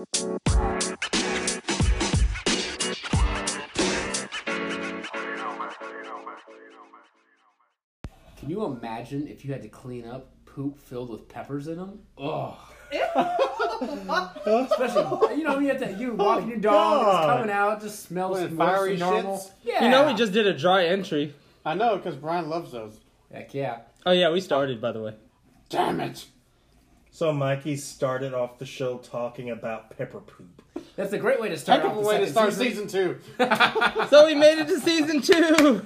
Can you imagine if you had to clean up poop filled with peppers in them? Ugh. Especially, you know, you have to you oh, walking your dog, it's coming out, just smells What, worse fiery normal. shits? Yeah. You know, we just did a dry entry. I know, because Brian loves those. heck yeah. Oh yeah, we started by the way. Damn it! So Mikey started off the show talking about pepper poop. That's a great way to start Heck off of a the way to start season two. So we made it to season two,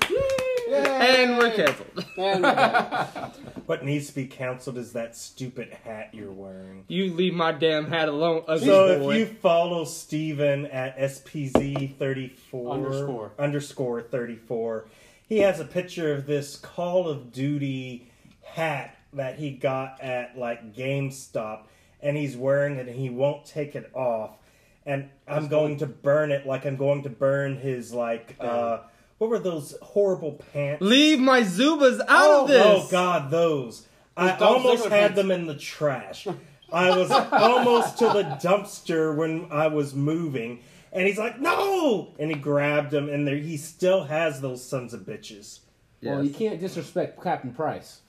and we're canceled. And we're done. What needs to be canceled is that stupid hat you're wearing. You leave my damn hat alone, ugly So boy. if you follow Steven at SPZ34 Underscore. underscore 34, he has a picture of this Call of Duty hat that he got at like GameStop and he's wearing it and he won't take it off. And I'm going to burn it like I'm going to burn his like uh what were those horrible pants? leave my Zubaz out oh, of this. Oh God, those! I Dolph almost Ziggler had pants. them in the trash. I was almost to the dumpster when I was moving, and he's like, "No!" And he grabbed them, and there he still has those sons of bitches. Well, Yes. you can't disrespect Captain Price.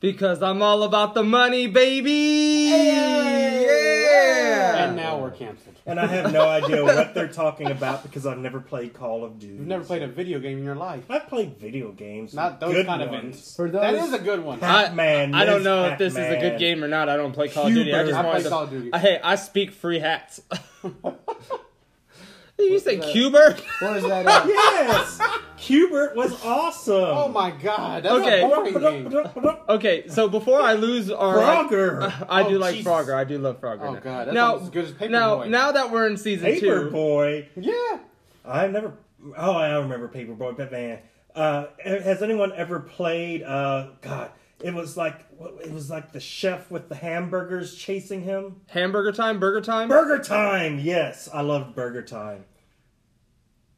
Because I'm all about the money, baby. Yeah. and now we're canceled. And I have no idea what they're talking about because I've never played Call of Duty. You've never played a video game in your life. I've played video games, Not those good kind of ones. ones. For those, That is a good one. I, Pac-Man, I don't Ms. know if this is a good game or not. I don't play Call of Duty. I Q*bert. just I play to. Call of Duty. Hey, I speak free hats. you say Q*bert? what is that? Uh, Yes, Q*bert was awesome. Oh my god, that's Okay. a boring game. Okay, so before I lose our Frogger. I do Oh, like Jesus. Frogger. I do love Frogger. Oh now. god, that's now, as good as Paperboy. now, now that we're in season two, Paperboy. yeah. I've never. Oh, I remember Paperboy, but man, uh, has anyone ever played? Uh, God, it was like it was like the chef with the hamburgers chasing him. hamburger time, burger time. Burger Time. Yes, I loved Burger Time.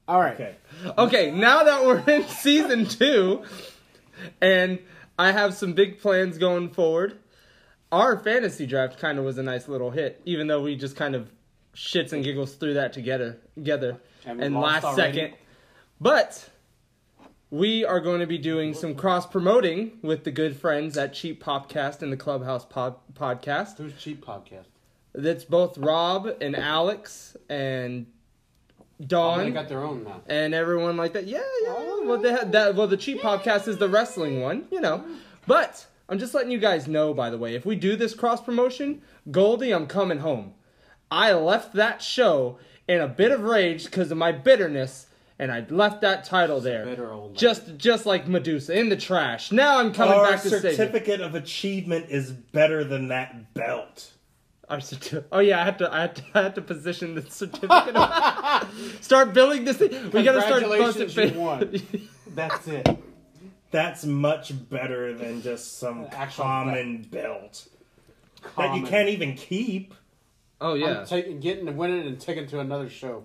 All right. Okay, Okay, now that we're in season two, and I have some big plans going forward, our fantasy draft kind of was a nice little hit, even though we just kind of shits and giggles through that together, together, And and last already. second. But we are going to be doing some cross promoting with the good friends at Cheap Popcast and the Clubhouse pod- Podcast. Who's cheap podcast? That's both Rob and Alex and Oh, Dawn they got their own now. and everyone like that. Yeah, yeah. Oh. Well, they had that. Well, the cheap podcast is the wrestling one, you know. But I'm just letting you guys know, by the way, if we do this cross promotion, Goldie, I'm coming home. I left that show in a bit of rage because of my bitterness, and I left that title there, bitter old lady. just just like Medusa in the trash. Now I'm coming our back to save you. certificate of achievement is better than that belt. Our certi- oh yeah, I had to I had to, I had to position the certificate. start building this thing. We gotta start Congratulations, busting- you won. That's it. That's much better than just some Actual common belt that you Common. can't even keep. Oh yeah. I'm taking, getting, winning, and taking to another show.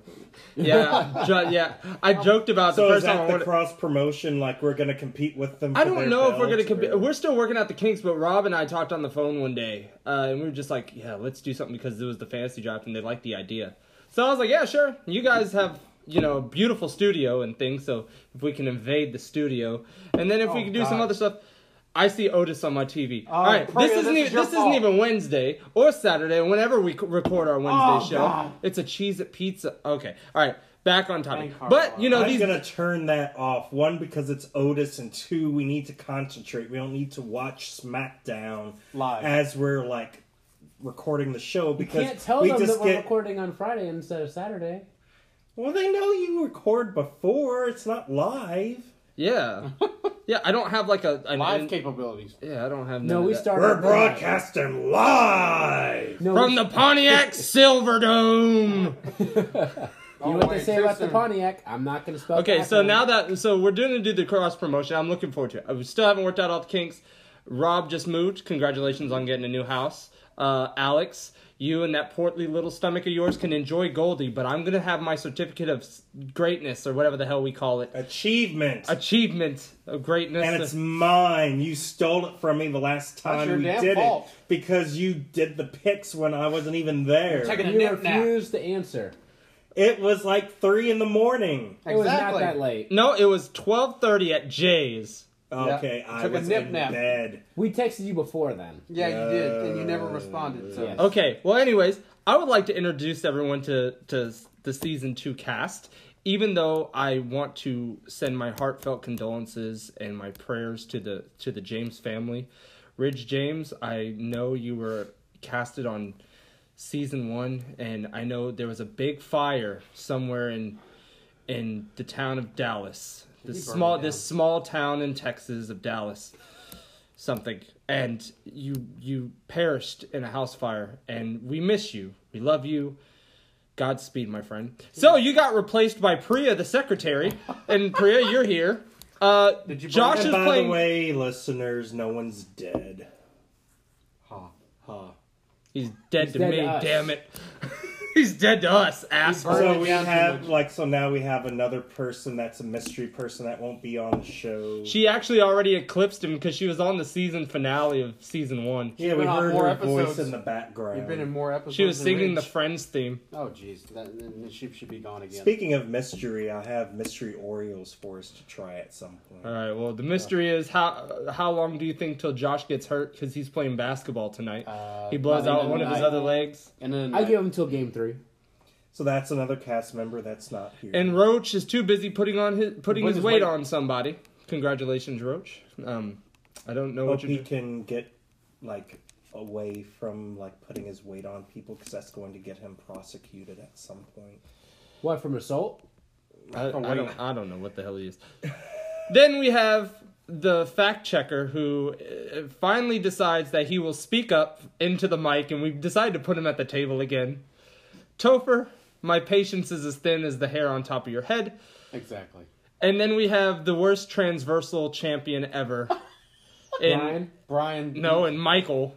Yeah, jo- yeah. I joked about So the is first time I that the wanted. cross promotion? Like we're gonna compete with them? I don't their know if we're gonna compete. or- We're still working out the kinks, but Rob and I talked on the phone one day, uh, and we were just like, "Yeah, let's do something because it was the fantasy draft, and they liked the idea." So I was like, "Yeah, sure. You guys have you know a beautiful studio and things, so if we can invade the studio, and then if we Oh, can do some other stuff." I see Otis on my TV. Oh, All right, Priya, this isn't this even is this isn't even Wednesday or Saturday. Whenever we record our Wednesday Oh, show, God. it's a cheese at pizza. Okay, all right, back on topic. But you know I'm these gonna turn that off. One because it's Otis, and two we need to concentrate. We don't need to watch SmackDown Live. as we're like recording the show You because can't tell we them just that we're get. recording on Friday instead of Saturday. Well, they know you record before. It's not live. Yeah, yeah. I don't have like a an, Live an- capabilities. Yeah, I don't have. No, we that. started. We're broadcasting live. No, from we- the Pontiac Silverdome. You know what they say too about the. Pontiac? I'm not going to spell. Okay, so now that so we're doing to do the cross promotion, I'm looking forward to it. I still haven't worked out all the kinks. Rob just moved. Congratulations on getting a new house. uh, Alex, you and that portly little stomach of yours can enjoy Goldie, but I'm gonna have my certificate of greatness or whatever the hell we call it, Achievement. achievement of greatness. and it's mine. You stole it from me the last time your we damn did fault. it because you did the picks when I wasn't even there. Taking a You nip nap. refused to answer. It was like three in the morning. It was not Exactly. that late. no, it was 12:30 at Jay's. Okay, I Took a was nip in nap. bed. We texted you before then. Yeah, you did, and you never uh, responded. So Yes. Okay, well, anyways, I would like to introduce everyone to to the season two cast. Even though I want to send my heartfelt condolences and my prayers to the to the James family, Ridge James, I know you were casted on season one, and I know there was a big fire somewhere in in the town of Dallas, this small this small town in Texas of Dallas something and you you perished in a house fire and we miss you. We love you. Godspeed my friend. So you got replaced by priya the secretary and priya you're here. Uh Did you josh is by playing the way, listeners, no one's dead. Huh. Huh. he's dead He's to dead me to damn it he's dead to us asshole So we have like so now we have another person that's a mystery person that won't be on the show. she actually already eclipsed him because she was on the season finale of season one yeah, we heard more her voice in the background. You've been in more episodes. she was than singing the friends theme Oh, jeez, that, then she should be gone again. Speaking of mystery, I have mystery Oreos for us to try at some point. all right well the mystery is how how long do you think till josh gets hurt because he's playing basketball tonight Uh, he blows by the end out one the of his other legs And then I give him till game three. So that's another cast member that's not here. And Roach is too busy putting on his putting Put his his weight weight- on somebody. Congratulations, Roach. Um, I don't know hope what he you're doing. can get like away from like putting his weight on people because that's going to get him prosecuted at some point. What from assault? I, Oh, I don't. I don't know what the hell he is. then we have the fact checker who uh, finally decides that he will speak up into the mic, and we decide to put him at the table again. Topher, my patience is as thin as the hair on top of your head. exactly. And then we have the worst transversal champion ever. in, Brian? Brian. No, and Michael.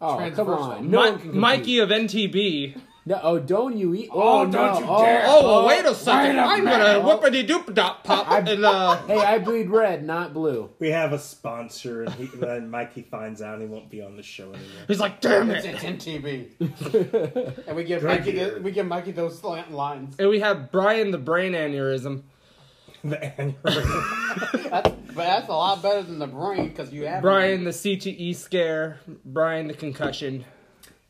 Oh, come on. No Mi- one can. Mikey of NTB. No, oh, don't you eat? Oh, Oh, no. don't you oh, dare. Oh, well, wait a second. wait a I'm gonna minute. whoopity doop dop pop I- and uh. Hey, I bleed red, not blue. We have a sponsor, and he, then Mikey finds out he won't be on the show anymore. He's like, damn It's, it. it's in TV. and we give Mikey the, we give Mikey those slant lines. And we have Brian the brain aneurysm. The aneurysm. That's, but that's a lot better than the brain because you have Brian the CTE scare. Brian the concussion.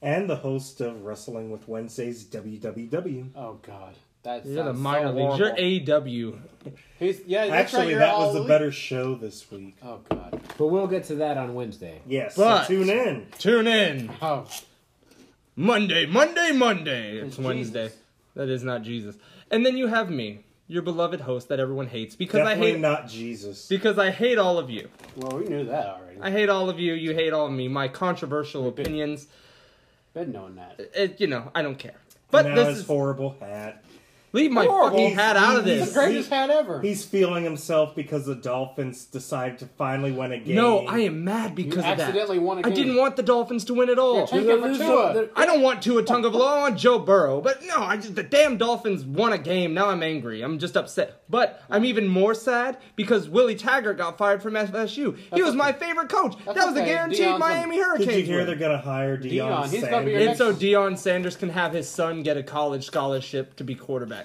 And the host of Wrestling with Wednesdays WWW. Oh God, that's You're the minor leagues. You're AW. He's yeah. That's right, Actually, you're that all was a better show this week. Oh God. But we'll get to that on Wednesday. Yes, But- so tune in. Tune in. Oh, Monday, Monday, Monday. It's It's Wednesday. Jesus. That is not Jesus. And then you have me, your beloved host that everyone hates because Definitely I hate not Jesus. because I hate all of you. well, we knew that already. I hate all of you. You hate all of me. My controversial opinions. Been knowing that. It, you know, I don't care. But now this is horrible hat. Leave my Horrible. fucking hat out of this. He's- The this. greatest hat ever. He's feeling himself because the Dolphins decided to finally win a game. No, I am mad because of that. accidentally won a I game. I didn't want the Dolphins to win at all. You're tanking for losing- Tua. I don't want Tua Tagovailoa. I want Joe Burrow. But no, I just the damn Dolphins won a game. Now I'm angry. I'm just upset. But I'm even more sad because Willie Taggart got fired from FSU. he That's was my favorite coach. That's that was a guaranteed Deion's Miami a- Hurricanes. Did you hear win. they're gonna hire Deion, Deion, he's gonna Sanders? And so Deion Sanders can have his son get a college scholarship to be quarterback.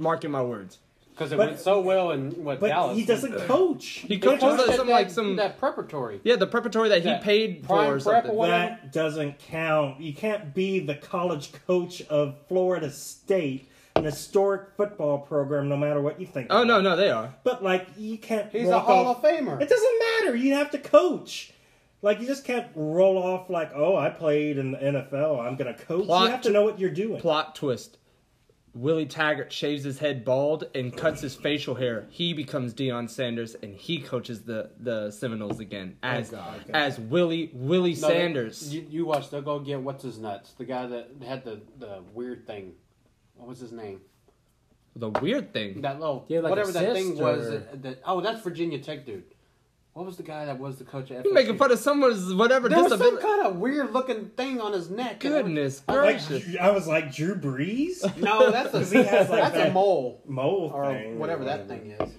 Marking my words. because it But- went so well in what But Dallas. he doesn't coach. He He coaches coached at at some like some that preparatory. yeah the preparatory that he that paid for prime or prep something. or. That doesn't count. You can't be the college coach of Florida State, an historic football program, no matter what you think. Oh no no they are. But like, you can't. He's a walk Hall off- of Famer. It doesn't matter. You have to coach. Like you just can't roll off like, oh, I played in the NFL. I'm gonna coach. Plot- you have to know what you're doing. Plot twist. Willie Taggart shaves his head bald and cuts his facial hair. He becomes Deion Sanders and he coaches the, the Seminoles again as God. as Willie Willie No, they- Sanders. You, you watch. They'll go get what's his nuts. The guy that had the, the weird thing. What was his name? the weird thing. That little Yeah, like whatever a that thing was. That, that- oh, that's Virginia Tech dude. What was the guy that was the coach at You making fun of someone's whatever There was some disability. kind of weird looking thing on his neck. and everything. Goodness Like, gracious. I was like Drew Brees, No, that's a 'Cause he has, like, that's a that- mole mole or thing, whatever that thing is.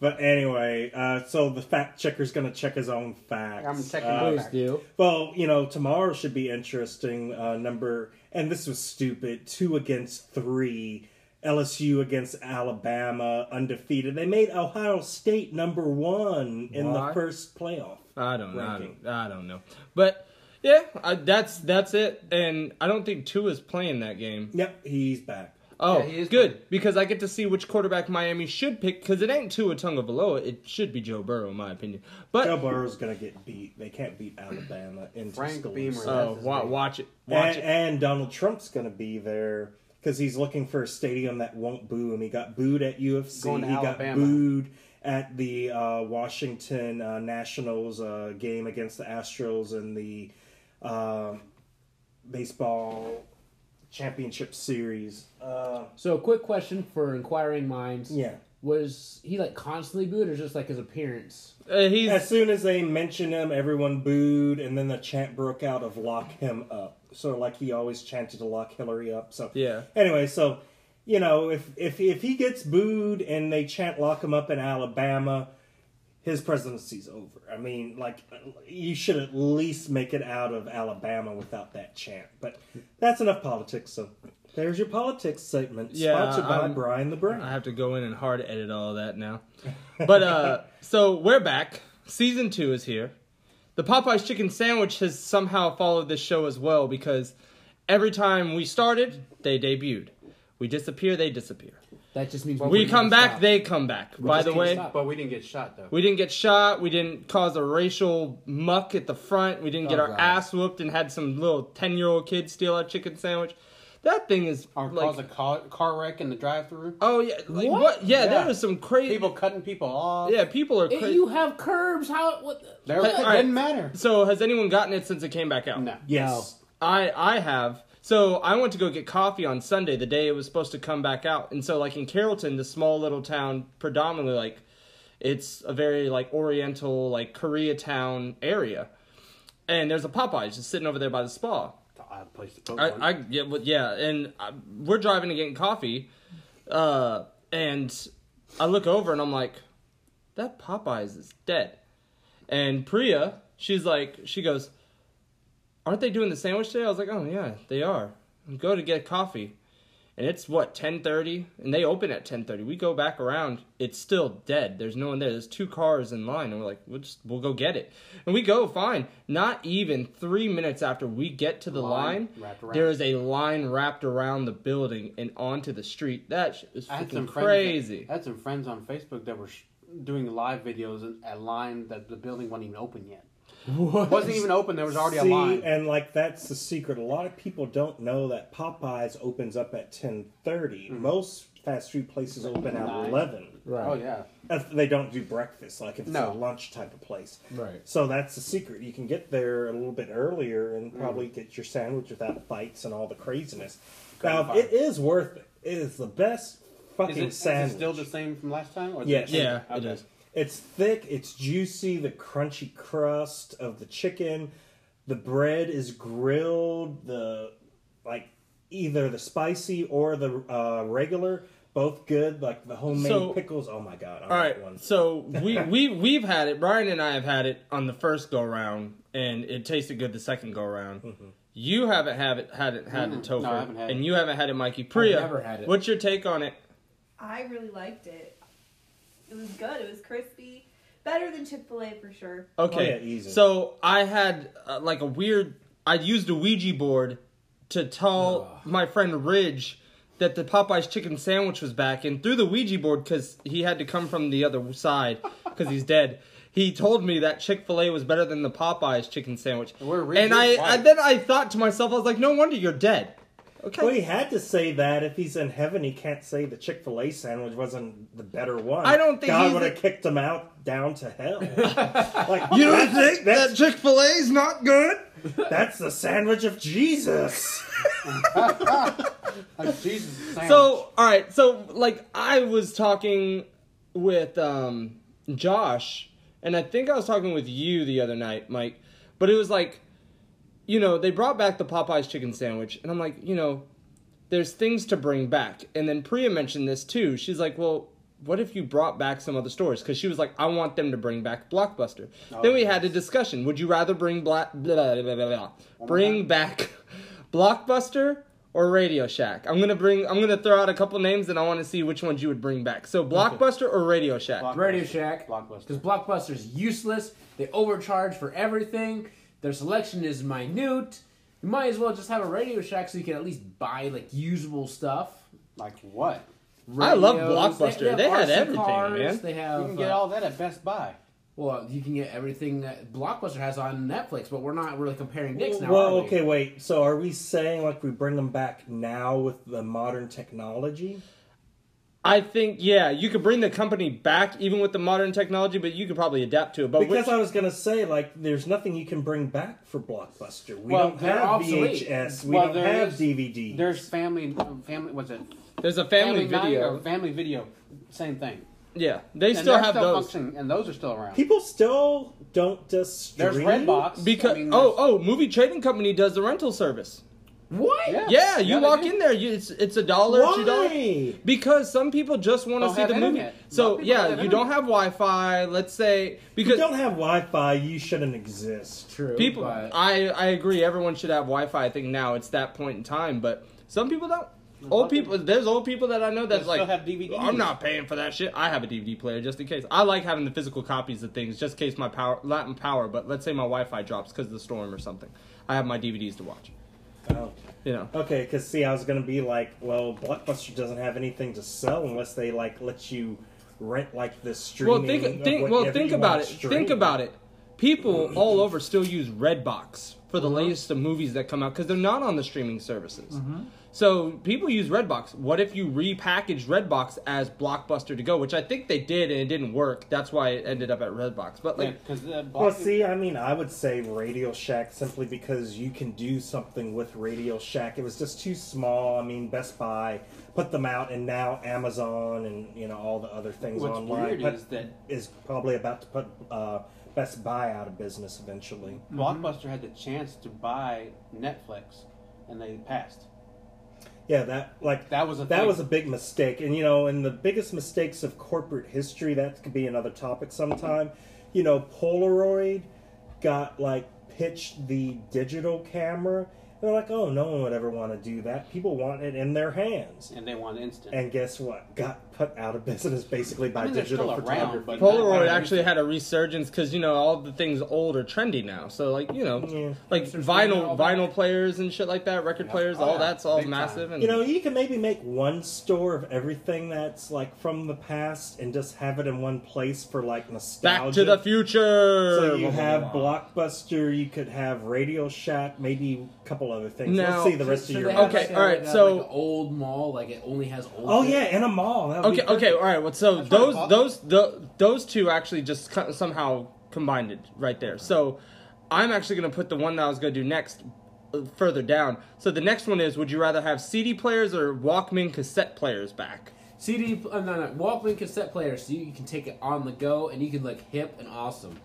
But anyway, uh, so the fact checker's gonna check his own facts. I'm checking Uh, my Please do. Well, you know, tomorrow should be interesting. Uh, number, and this was stupid. Two against three. LSU against Alabama, undefeated. They made Ohio State number one in Why? the first playoff. I don't know. I don't, I don't know. But yeah, I, that's that's it. And I don't think Tua's playing that game. Yep, he's back. Oh, Yeah, he is good playing. because I get to see which quarterback Miami should pick because it ain't Tua Tagovailoa. It should be Joe Burrow, in my opinion. But Joe Burrow's gonna get beat. They can't beat Alabama in Frank Tuscaloosa. Beamer. oh, That's his wa- watch it, watch and, it. and Donald Trump's gonna be there because he's looking for a stadium that won't boo him. He got booed at UFC. Going to he got booed at the uh, Washington uh, Nationals uh, game against the Astros in the um baseball championship series. Uh, So, a quick question for inquiring minds: yeah. Was he like constantly booed, or just like his appearance? Uh, he's As soon as they mentioned him, everyone booed, and then the chant broke out of "lock him up." So, like he always chanted to lock Hillary up. So, yeah. anyway, so you know, if if if he gets booed and they chant "lock him up" in Alabama, his presidency's over. I mean, like you should at least make it out of Alabama without that chant. But that's enough politics. So there's your politics segment, Yeah, sponsored by I'm- Brian the Brain. I have to go in and hard edit all of that now. But uh so we're back. Season two is here. The Popeyes chicken sandwich has somehow followed this show as well because every time we started, they debuted. We disappear, they disappear. That just means We can't come back, stop. they come back. By the way, stop. But we didn't get shot though. we didn't get shot. We didn't cause a racial muck at the front. We didn't get Oh, our God. ass whooped and had some little ten year old kid steal our chicken sandwich. That thing is Or like, cause a car, car wreck in the drive-through. oh yeah, like, What? what? Yeah, Yeah. there was some crazy. People cutting people off. yeah, people are crazy. you have curbs. How? What? the- There, Hey, it all right. didn't matter. So has anyone gotten it since it came back out? No. yes. I I have. So I went to go get coffee on Sunday, the day it was supposed to come back out. And so like in Carrollton, the small little town, predominantly like it's a very like oriental, like Koreatown area. And there's a Popeyes just sitting over there by the spa. It's an odd place to put I, one. I yeah, well, yeah, and I, we're driving to get coffee, uh, and I look over and I'm like, that Popeyes is dead. And Priya, she's like, she goes, aren't they doing the sandwich today? I was like, oh yeah, they are. Go to get coffee, and it's what ten thirty, and they open at ten thirty. We go back around, it's still dead. There's no one there. There's two cars in line, and we're like, we'll just we'll go get it, and we go fine. Not even three minutes after we get to the line, Line there is a line wrapped around the building and onto the street. That shit is I had some freaking friends. crazy. I had some friends on Facebook that were sh- doing live videos at line that the building wasn't even open yet. What? wasn't even open. There was already See, a line. and like that's the secret. A lot of people don't know that Popeyes opens up at ten hmm. Most fast food places open at eleven. Right. Oh yeah. If they don't do breakfast, like if it's No. a lunch type of place. Right. So that's the secret. You can get there a little bit earlier and hmm. probably get your sandwich without fights and all the craziness. Couldn't Now, find it is worth it. It is the best fucking Is it, is sandwich. it still the same from last time? Or is Yes. it Yeah, it okay. is. It's thick, it's juicy, the crunchy crust of the chicken. The bread is grilled, the like either the spicy or the uh, regular, both good. Like the homemade So- pickles. Oh my god! on All that one. so we we we've had it. Brian and I have had it on the first go round, and it tasted good the second go round. Mm-hmm. You haven't have it had it had Mm, it Topher, no, I haven't had and it. you haven't had it, Mikey. Priya, never had it. What's your take on it? I really liked it. It was good. It was crispy. Better than Chick Fil A for sure. Okay, Oh, yeah, easy. so I had uh, like a weird. I used a Ouija board to tell my friend Ridge that the Popeyes chicken sandwich was back, and through the Ouija board because he had to come from the other side because he's dead. He told me that Chick Fil A was better than the Popeyes chicken sandwich, Where Ridge and is I, white. I then I thought to myself, I was like, no wonder you're dead. Okay, Well, he had to say that if he's in heaven, he can't say the Chick Fil A sandwich wasn't the better one. I don't think God would have kicked him out down to hell. like you don't think that Chick Fil A's not good? that's the sandwich of Jesus? Like Jesus. sandwich. So, all right. So, like, I was talking with um, Josh, and I think I was talking with you the other night, Mike. But it was like, you know, they brought back the Popeyes chicken sandwich, and I'm like, you know, there's things to bring back. And then Priya mentioned this too. She's like, well, what if you brought back some other stores? Because she was like, I want them to bring back Blockbuster. then we had a discussion. Would you rather bring Black blah, blah, blah, blah, blah. bring back Blockbuster or Radio Shack? I'm gonna bring. I'm gonna throw out a couple names, and I want to see which ones you would bring back. So Blockbuster or Radio Shack? Block- Radio Shack. Blockbuster. Because Blockbuster's useless. They overcharge for everything. Their selection is minute. You might as well just have a Radio Shack so you can at least buy like usable stuff. Like what? I love Radios. Blockbuster. have They had everything, cars. man. They have. You can get uh, all that at Best Buy. Well, you can get everything that Blockbuster has on Netflix, but we're not really comparing dicks now. well, are we? okay, wait. So are we saying like we bring them back now with the modern technology? I think yeah, you could bring the company back even with the modern technology, but you could probably adapt to it. But Because which, I was gonna say like there's nothing you can bring back for Blockbuster. We Well, don't have obsolete. VHS. We Well, don't have is- DVD. There's family, um, family. What's it? there's a family, Night video. family video. Same thing. Yeah, they And still have still those. functioning, and those are still around. People still don't just stream. There's Redbox. Because I mean, oh oh, movie trading company does the rental service. What? Yeah. Yeah, you Yeah, walk do. in there, you, it's it's a dollar, two dollars. Why? Because some people just want to see the movie. internet. A So yeah, you have don't have Wi-Fi. Let's say because you don't have Wi-Fi, you shouldn't exist. True. people, but I I agree. Everyone should have Wi-Fi. I think now it's that point in time, but some people don't. lot Old people, there's old people that I know They that's like, have DVDs. I'm not paying for that shit. I have a DVD player just in case. I like having the physical copies of things just in case my power, Latin power. But let's say my Wi-Fi drops because of the storm or something. I have my DVDs to watch. Oh. You know. Okay, because see, I was gonna be like, well, Blockbuster doesn't have anything to sell unless they like let you rent like the Well, streaming. think think well think about it. stream. Think about it. People all over still use Redbox for the mm-hmm. latest of movies that come out because they're not on the streaming services. Mm-hmm. So people use Redbox. What if you repackaged Redbox as Blockbuster to go, which I think they did and it didn't work. That's why it ended up at Redbox. But Yeah, like, 'cause, uh, Well, see, I mean, I would say Radio Shack simply because you can do something with Radio Shack. It was just too small. I mean, Best Buy put them out, and now Amazon and you know all the other things What's online weird put- is that is probably about to put uh, Best Buy out of business eventually. Blockbuster had the chance to buy Netflix, and they passed. Yeah, that like That was a that thing. was a big mistake, and you know, and the biggest mistakes of corporate history that could be another topic sometime. You know, Polaroid got like pitched the digital camera. They're like, oh, no one would ever want to do that. People want it in their hands. and they want instant. And guess what? Got put out of business basically by I mean, digital still photography. around, but Polaroid not- actually had a resurgence because you know all the things old are trendy now. So like you know, Yeah. like Hipsters vinyl bringing it all back. vinyl players and shit like that, record Yeah. players, Oh, all yeah. that's all Big massive. time. And You know, you can maybe make one store of everything that's like from the past and just have it in one place for like nostalgia. back to the future. So you Blah, blah, have. Blockbuster, you could have Radio Shack, maybe a couple other things. Now- Let's see the rest Should of your they Okay, all right, like so- like old mall, like it only has old. Oh shit? yeah, in a mall. That would Okay, be okay, all right. Well, so That's those those the, those two actually just co- somehow combined it right there. So I'm actually going to put the one that I was going to do next uh, further down. So the next one is: Would you rather have CD players or Walkman cassette players back? CD, uh, no, no, Walkman cassette player, so you can take it on the go and you can look hip and awesome.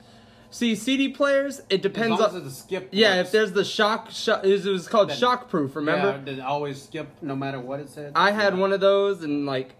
See, CD players, it depends on. a skip. Yeah, works, if there's the shock, shock it was called shockproof. Remember? yeah, did it always skip no matter what it said. I had Yeah. one of those and like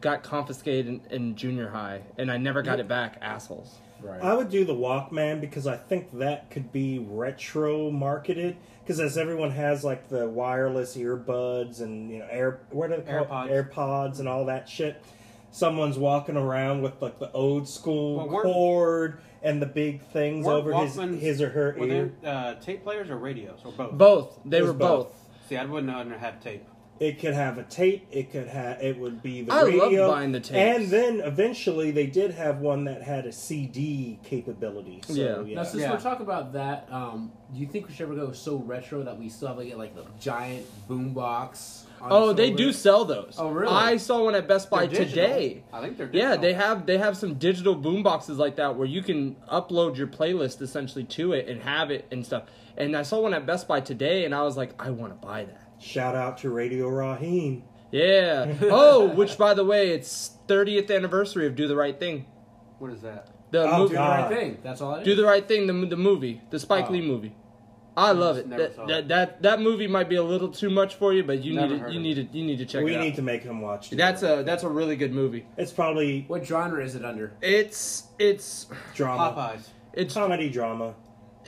got confiscated in, in junior high, and I never got it back. Assholes. Right. I would do the Walkman because I think that could be retro marketed. Because as everyone has like the wireless earbuds and you know air what are they called AirPods. AirPods and all that shit. Someone's walking around with like the old school Well, weren't- cord and the big things Weren't over his Walkmans- his or her Were ear. they uh, tape players or radios or both? Both. They It was were both. both. See, I wouldn't have have tape. It could have a tape. It could have. It would be the I love radio. buying the tapes. And then eventually they did have one that had a CD capability. So, Yeah. yeah. Now, since Yeah. we're talking about that, um, do you think we should ever go so retro that we still have like, like the giant boombox? on Oh, they do sell those. Oh, really? I saw one at Best Buy today. I think they're Yeah, they have they have some digital boom boxes like that where you can upload your playlist essentially to it and have it and stuff. And I saw one at Best Buy today, and I was like, I want to buy that. Shout out to Radio Raheem. Yeah. oh, which by the way, it's 30th anniversary of Do the Right Thing. What is that? The Oh, movie, Do the right thing. That's all I Do the right thing. The the movie, the Spike Oh. Lee movie. I love it. That, that it. that that movie might be a little too much for you, but you Never need to heard you of need to you need to check we it need to make him watch. That's a that's a really good movie. It's probably What genre is it under? It's it's drama, Popeyes. it's comedy drama.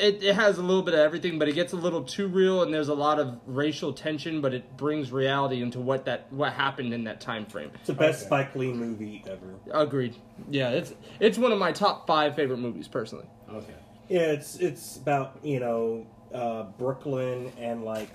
It, it has a little bit of everything, but it gets a little too real, and there's a lot of racial tension, but it brings reality into what that what happened in that time frame. It's the best Okay. Spike Lee movie ever. Agreed. Yeah, it's it's one of my top five favorite movies personally. Okay. Yeah, it's it's about you know uh, Brooklyn and like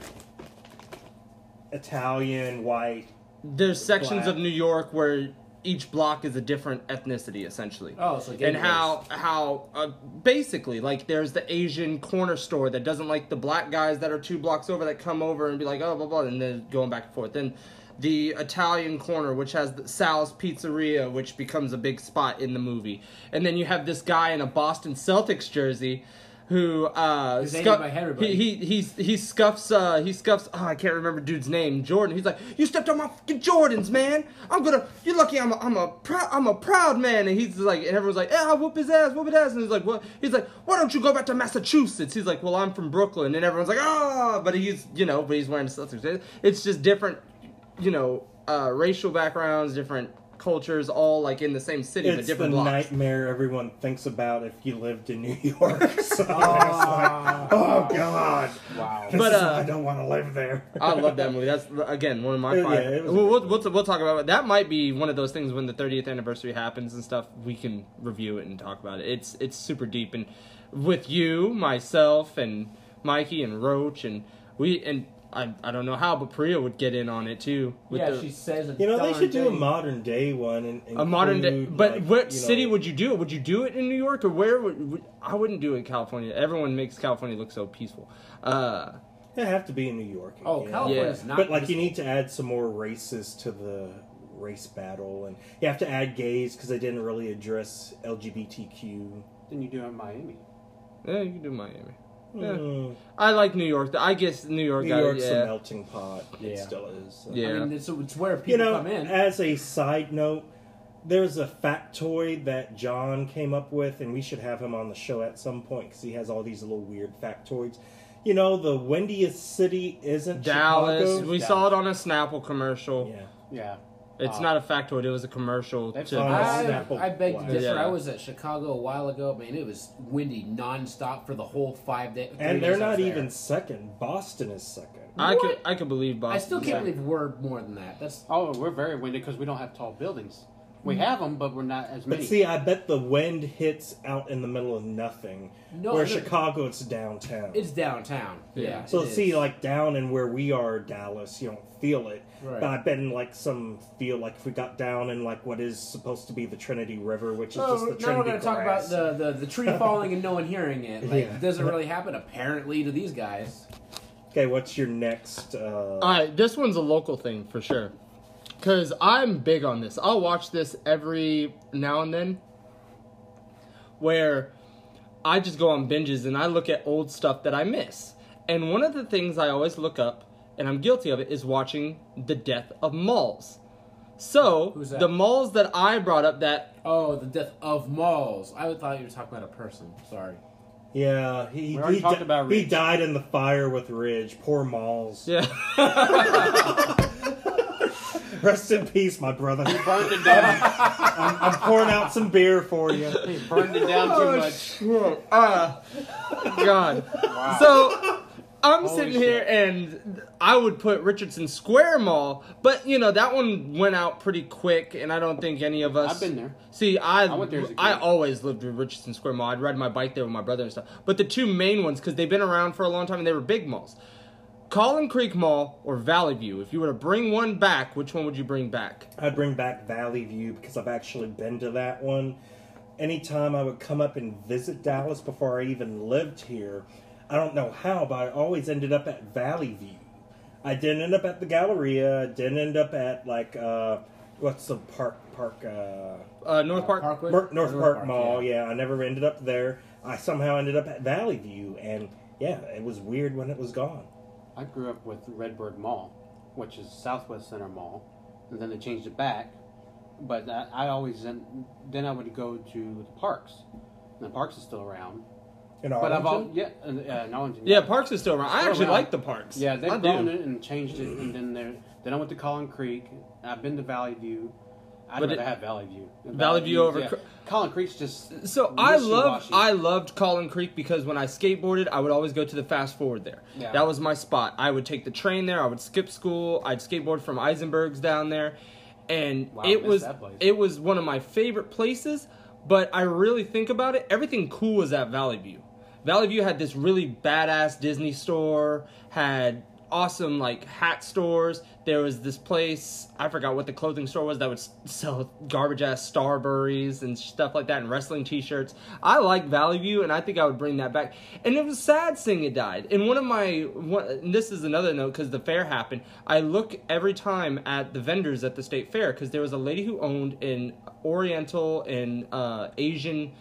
Italian white. There's sections Black. of New York where each block is a different ethnicity, essentially. Oh, so and how how uh, basically like there's the Asian corner store that doesn't like the black guys that are two blocks over that come over and be like oh blah blah and then going back and forth. Then the Italian corner which has the Sal's Pizzeria which becomes a big spot in the movie, and then you have this guy in a Boston Celtics jersey. Who uh scuff- he, he he he scuffs uh he scuffs oh I can't remember dude's name Jordan. He's like you stepped on my fucking Jordans man. I'm gonna you're lucky I'm a I'm a proud I'm a proud man. And he's like and everyone's like yeah whoop his ass whoop his ass. And he's like what? He's like why don't you go back to Massachusetts? He's like well I'm from Brooklyn. And everyone's like ah but he's you know but he's wearing the Celtics it's just different you know uh racial backgrounds different cultures all like in the same city but It's the blocks nightmare everyone thinks about if you lived in New York. so it's like, Ah. oh god, Wow. this But, uh, why I don't want to live there. I love that movie. That's again one of my Yeah, five. yeah, it was a we'll, we'll, we'll, we'll talk about it. That might be one of those things when the 30th anniversary happens and stuff. We can review it and talk about it. It's it's super deep and with you, myself, and Mikey and Roach and we and I I don't know how, but Priya would get in on it too. With Yeah, the, she says a You know they darn should do a modern day one. And, a modern day. But like, what you know, city would you do it? Would you do it in New York or where? Would, would I wouldn't do it in California. Everyone makes California look so peaceful. Uh, They have to be in New York. Oh, again. California's Yeah. not. But like you need to add some more races to the race battle, and you have to add gays because they didn't really address LGBTQ. Then you do it in Miami. yeah, you can do Miami. Yeah. Mm, I like New York. I guess New York. New got- York's yeah. a melting pot. It Yeah. still is. so. Yeah. I mean, it's, it's where people You know, come in. as a side note, there's a factoid that John came up with, and we should have him on the show at some point because he has all these little weird factoids. You know, the windiest city isn't Dallas. Chicago. We saw it on a Snapple commercial. Yeah. Yeah. It's Uh, not a factoid. It was a commercial. To- sung I, Snapple I beg to differ. Yeah. I was at Chicago a while ago. Man, it was windy nonstop for the whole five days. And they're not even second. Boston is second. I could What? I could believe Boston. I still can't Yeah. believe we're more than that. That's Oh, we're very windy because we don't have tall buildings. We have them, but we're not as many. But many. see, I bet the wind hits out in the middle of nothing. No, where I Chicago, it's downtown. it's downtown. Yeah. Yeah. so it see, is. like down in where we are, Dallas, you don't feel it. Right. But I bet in like some feel like if we got down in like what is supposed to be the Trinity River, which is Oh, just the now Trinity we're going to talk about the, the, the tree falling and no one hearing it. Like, Yeah. it doesn't really happen apparently to these guys. Okay, what's your next? Uh, All right, this one's a local thing for sure. Cause I'm big on this. I'll watch this every now and then. Where I just go on binges and I look at old stuff that I miss. And one of the things I always look up, and I'm guilty of it, is watching the death of malls. So Who's that? the malls that I brought up that Oh, the death of malls. I thought you were talking about a person. Sorry. yeah, he We already he, di- about he died in the fire with Ridge. Poor Malls. yeah. Rest in peace, my brother. burned it down. I'm, I'm pouring out some beer for you. he burned it down too much. uh, God. Wow. So I'm Holy sitting here and I would put Richardson Square Mall, but you know that one went out pretty quick, and I don't think any of us. I've been there. See, I I went there as a kid. I always lived with Richardson Square Mall. I'd ride my bike there with my brother and stuff. But the two main ones, because they've been around for a long time and they were big malls. Collin Creek Mall or Valley View. If you were to bring one back, which one would you bring back? I'd bring back Valley View because I've actually been to that one. Anytime I would come up and visit Dallas before I even lived here, I don't know how, but I always ended up at Valley View. I didn't end up at the Galleria. I didn't end up at like uh, what's the park park uh, Uh, North Park. Parkwood? Mer- North, Park, Park, Mall. Yeah. I never ended up there. I somehow ended up at Valley View, and yeah, it was weird when it was gone. I grew up with Redbird Mall, which is Southwest Center Mall, and then they changed it back, but I, I always then, then I would go to the parks. And the parks is still around. In But I've all, Arlington? yeah, uh, uh, in Arlington. Yeah, Parks is still around. I Still actually around. like the parks. Yeah, they've I grown do. it and changed it, and then there. Then I went to Collin Creek. I've been to Valley View. I'd But rather it- have Valley View. Valley View over Yeah. Collin Creek's just So I loved I loved Collin Creek because when I skateboarded, I would always go to the fast forward there. Yeah. That was my spot. I would take the train there. I would skip school. I'd skateboard from Eisenberg's down there, and Wow, it was it was one of my favorite places. But I really think about it, everything cool was at Valley View. Valley View had this really badass Disney store, had awesome like hat stores. There was this place, I forgot what the clothing store was that would sell garbage ass Starburys and stuff like that and wrestling t-shirts. I like Valley View and I think I would bring that back. And it was sad seeing it died. And one of my one, this is another note cuz the fair happened. I look every time at the vendors at the state fair cuz there was a lady who owned an oriental and uh, Asian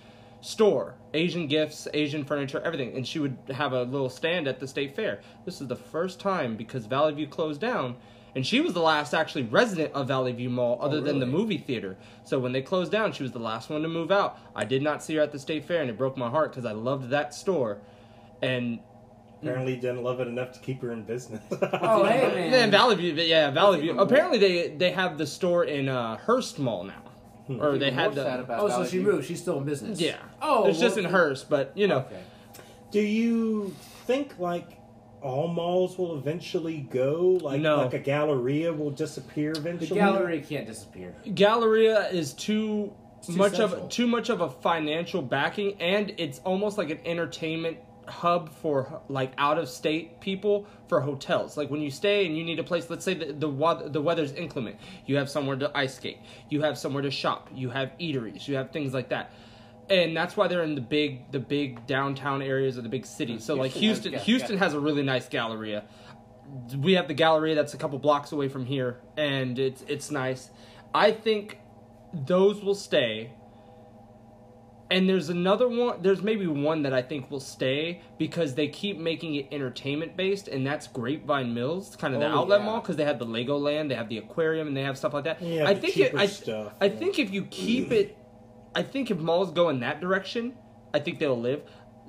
store. Asian gifts asian furniture everything. And she would have a little stand at the state fair. This is the first time because valley view closed down. And she was the last actually resident of valley view mall other than the movie theater. So when they closed down she was the last one to move out. I did not see her at the state fair and it broke my heart because i loved that store. And Apparently, didn't love it enough to keep her in business. Oh, hey, man. then valley view yeah valley view apparently they they have the store in uh Hurst mall now Hmm. or they Even had more sad the about Oh, so she View. moved. She's still in business. yeah Oh, it's just in hers, but you know Okay. Do you think like all malls will eventually go? Like No. like a Galleria will disappear eventually. The eventually? gallery can't disappear. Galleria is too, too much central. of too much of a financial backing, and it's almost like an entertainment hub for like out of state people for hotels. Like when you stay and you need a place, let's say the the, the weather's inclement, you have somewhere to ice skate, you have somewhere to shop, you have eateries, you have things like that. And that's why they're in the big, the big downtown areas of the big cities. So like Houston Houston, has Houston has a really nice Galleria we have the gallery that's a couple blocks away from here and it's it's nice i think those will stay and there's another one there's maybe one that i think will stay because they keep making it entertainment based and that's grapevine mills kind of the Oh, outlet yeah. mall because they have the lego land they have the aquarium and they have stuff like that Yeah, i think it, I, stuff, I yeah. think if you keep it i think if malls go in that direction i think they'll live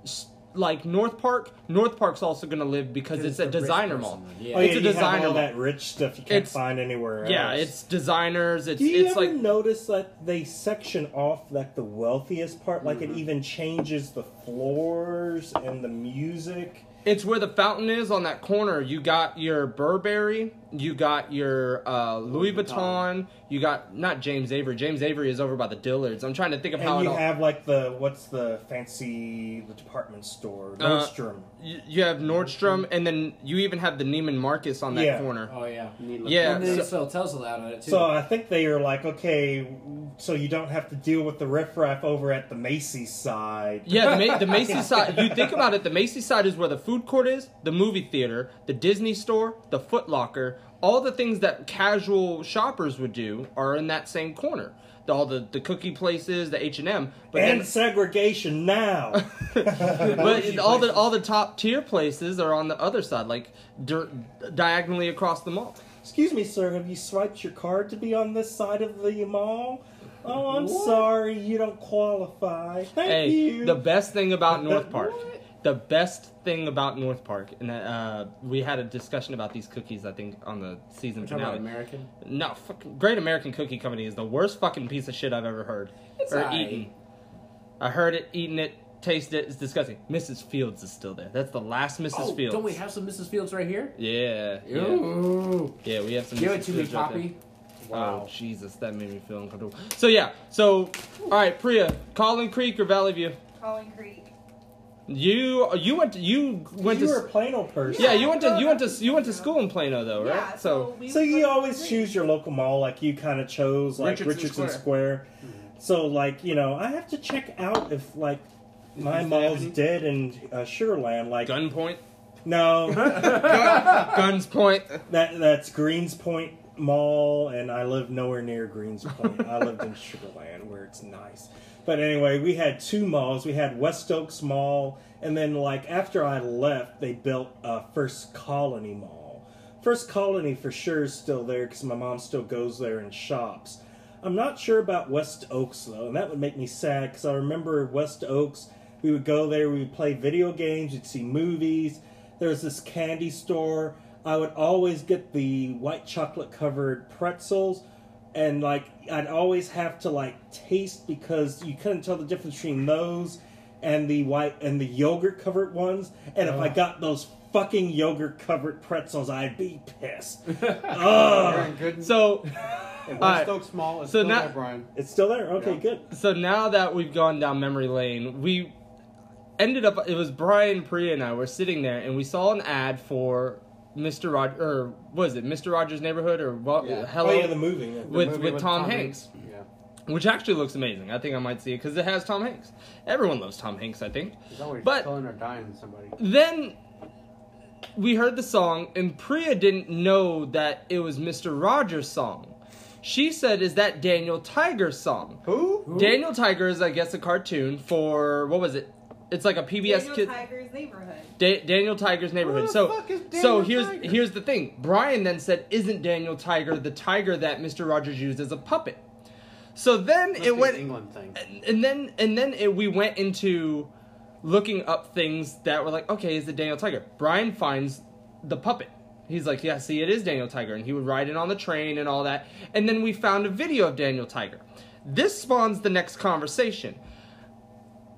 S- like north park north park's also going to live because it's a designer mall. Yeah. Oh yeah, It's a you designer have all mall. that rich stuff you can't It's- find anywhere else. Yeah, it's designers. It's Do you it's ever like notice that they section off like the wealthiest part? Like Mm-hmm. it even changes the floors and the music. it's where the fountain is on that corner. You got your Burberry, you got your uh, Louis, Louis Vuitton, Vuitton. You got not James Avery. James Avery is over by the Dillards. I'm trying to think of how And it you all. have like the what's the fancy the department store Uh, Nordstrom. you, you have Nordstrom, and then you even have the Neiman Marcus on that Yeah. corner. Oh yeah. Needless Yeah, And to they say. sell Tesla out of it too. so I think they are like, okay, so you don't have to deal with the riffraff over at the Macy's side. Yeah, the, Ma- the Macy's side. You think about it, the Macy's side is where the food court is, the movie theater, the Disney store, the Foot Locker. All the things that casual shoppers would do are in that same corner. All the, the cookie places, the H and M, but and then segregation now. but all the all the top tier places are on the other side, like dir- diagonally across the mall. Excuse me, sir, have you swiped your card to be on this side of the mall? Oh, I'm sorry, you don't qualify. Thank Hey, you. the best thing about North Park, What? The best thing about North Park, and uh, we had a discussion about these cookies. I think on the season We're talking about finale. American. No, fucking Great American Cookie Company is the worst fucking piece of shit I've ever heard It's or aight. eaten. I heard it, eaten it, tasted it. It's disgusting. Mrs. Fields is still there. That's the last Mrs. Oh, Fields. don't we have some Mrs. Fields right here? Yeah, yeah, Ooh. yeah. We have some. Give Mrs. it to me, Fields right there. Poppy. Oh Jesus, that made me feel uncomfortable. So yeah, so all right, Priya, Collin Creek or Valley View? Collin Creek. You you went to, you went you to were a Plano person. yeah you went to you went to you went to school in Plano though right? Yeah, so, we So you always Creek. choose your local mall, like you kind of chose like Richardson Richardson, Square. Square. So like you know, I have to check out if like my Fifth mall's dead in uh, Sugarland. Like gunpoint, no, guns point. that that's Greenspoint Mall, and I live nowhere near Greenspoint. I lived in Sugarland, where it's nice. But anyway, we had two malls. We had West Oaks Mall, and then like after I left, they built uh, First Colony Mall. First Colony for sure is still there because my mom still goes there and shops. I'm not sure about West Oaks though, and that would make me sad because I remember West Oaks. We would go there, we would play video games, you'd see movies. There was this candy store. I would always get the white chocolate covered pretzels, and like I'd always have to like taste because you couldn't tell the difference between those and the white and the yogurt covered ones. And if I got those fucking yogurt covered pretzels, I'd be pissed. Ugh. good. So, If Alright. West Small is So still now- there, Brian. It's still there. Okay, Yeah. good. so now that we've gone down memory lane, we ended up. It was Brian, Priya, and I were sitting there, and we saw an ad for Mr. Rogers, or was it Mr. Rogers' Neighborhood, or what? Yeah. Hello, Oh yeah, the movie. yeah. The With- movie with Tom Hanks. Yeah. which actually looks amazing. I think I might see it because it has Tom Hanks. Everyone loves Tom Hanks, I think. He's always But- killing or dying somebody. Then we heard the song, and Priya didn't know that it was Mr. Rogers' song. She said, "Is that Daniel Tiger's song?" Who? Daniel Tiger is, I guess, a cartoon for what was it? It's like a PBS Daniel kid. Tiger's neighborhood. Da- Daniel Tiger's neighborhood. Who the so, fuck is so here's Tiger? here's the thing. Brian then said, "Isn't Daniel Tiger the tiger that Mr. Rogers used as a puppet?" So then Must it be went an England thing. and, and then and then it, we went into looking up things that were like, okay, is it Daniel Tiger? Brian finds the puppet. He's like, yeah, see, it is Daniel Tiger, and he would ride in on the train and all that. And then we found a video of Daniel Tiger. This spawns the next conversation.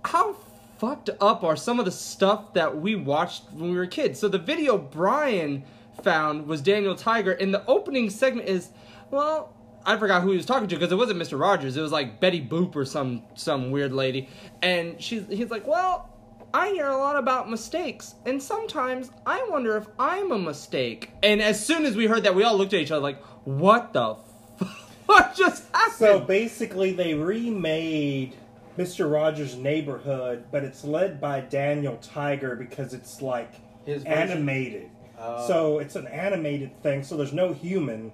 How fucked up are some of the stuff that we watched when we were kids? So the video Brian found was Daniel Tiger, and the opening segment is, well, I forgot who he was talking to because it wasn't Mr. Rogers. It was like Betty Boop or some some weird lady, and she's he's like, well, I hear a lot about mistakes, and sometimes I wonder if I'm a mistake. And as soon as we heard that, we all looked at each other like, what the. F- what just happened? So basically, they remade Mr. Rogers' Neighborhood, but it's led by Daniel Tiger because it's like His version? animated. Oh. So it's an animated thing, so there's no human.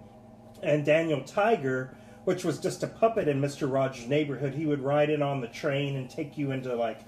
And Daniel Tiger, which was just a puppet in Mr. Rogers' Neighborhood, he would ride in on the train and take you into like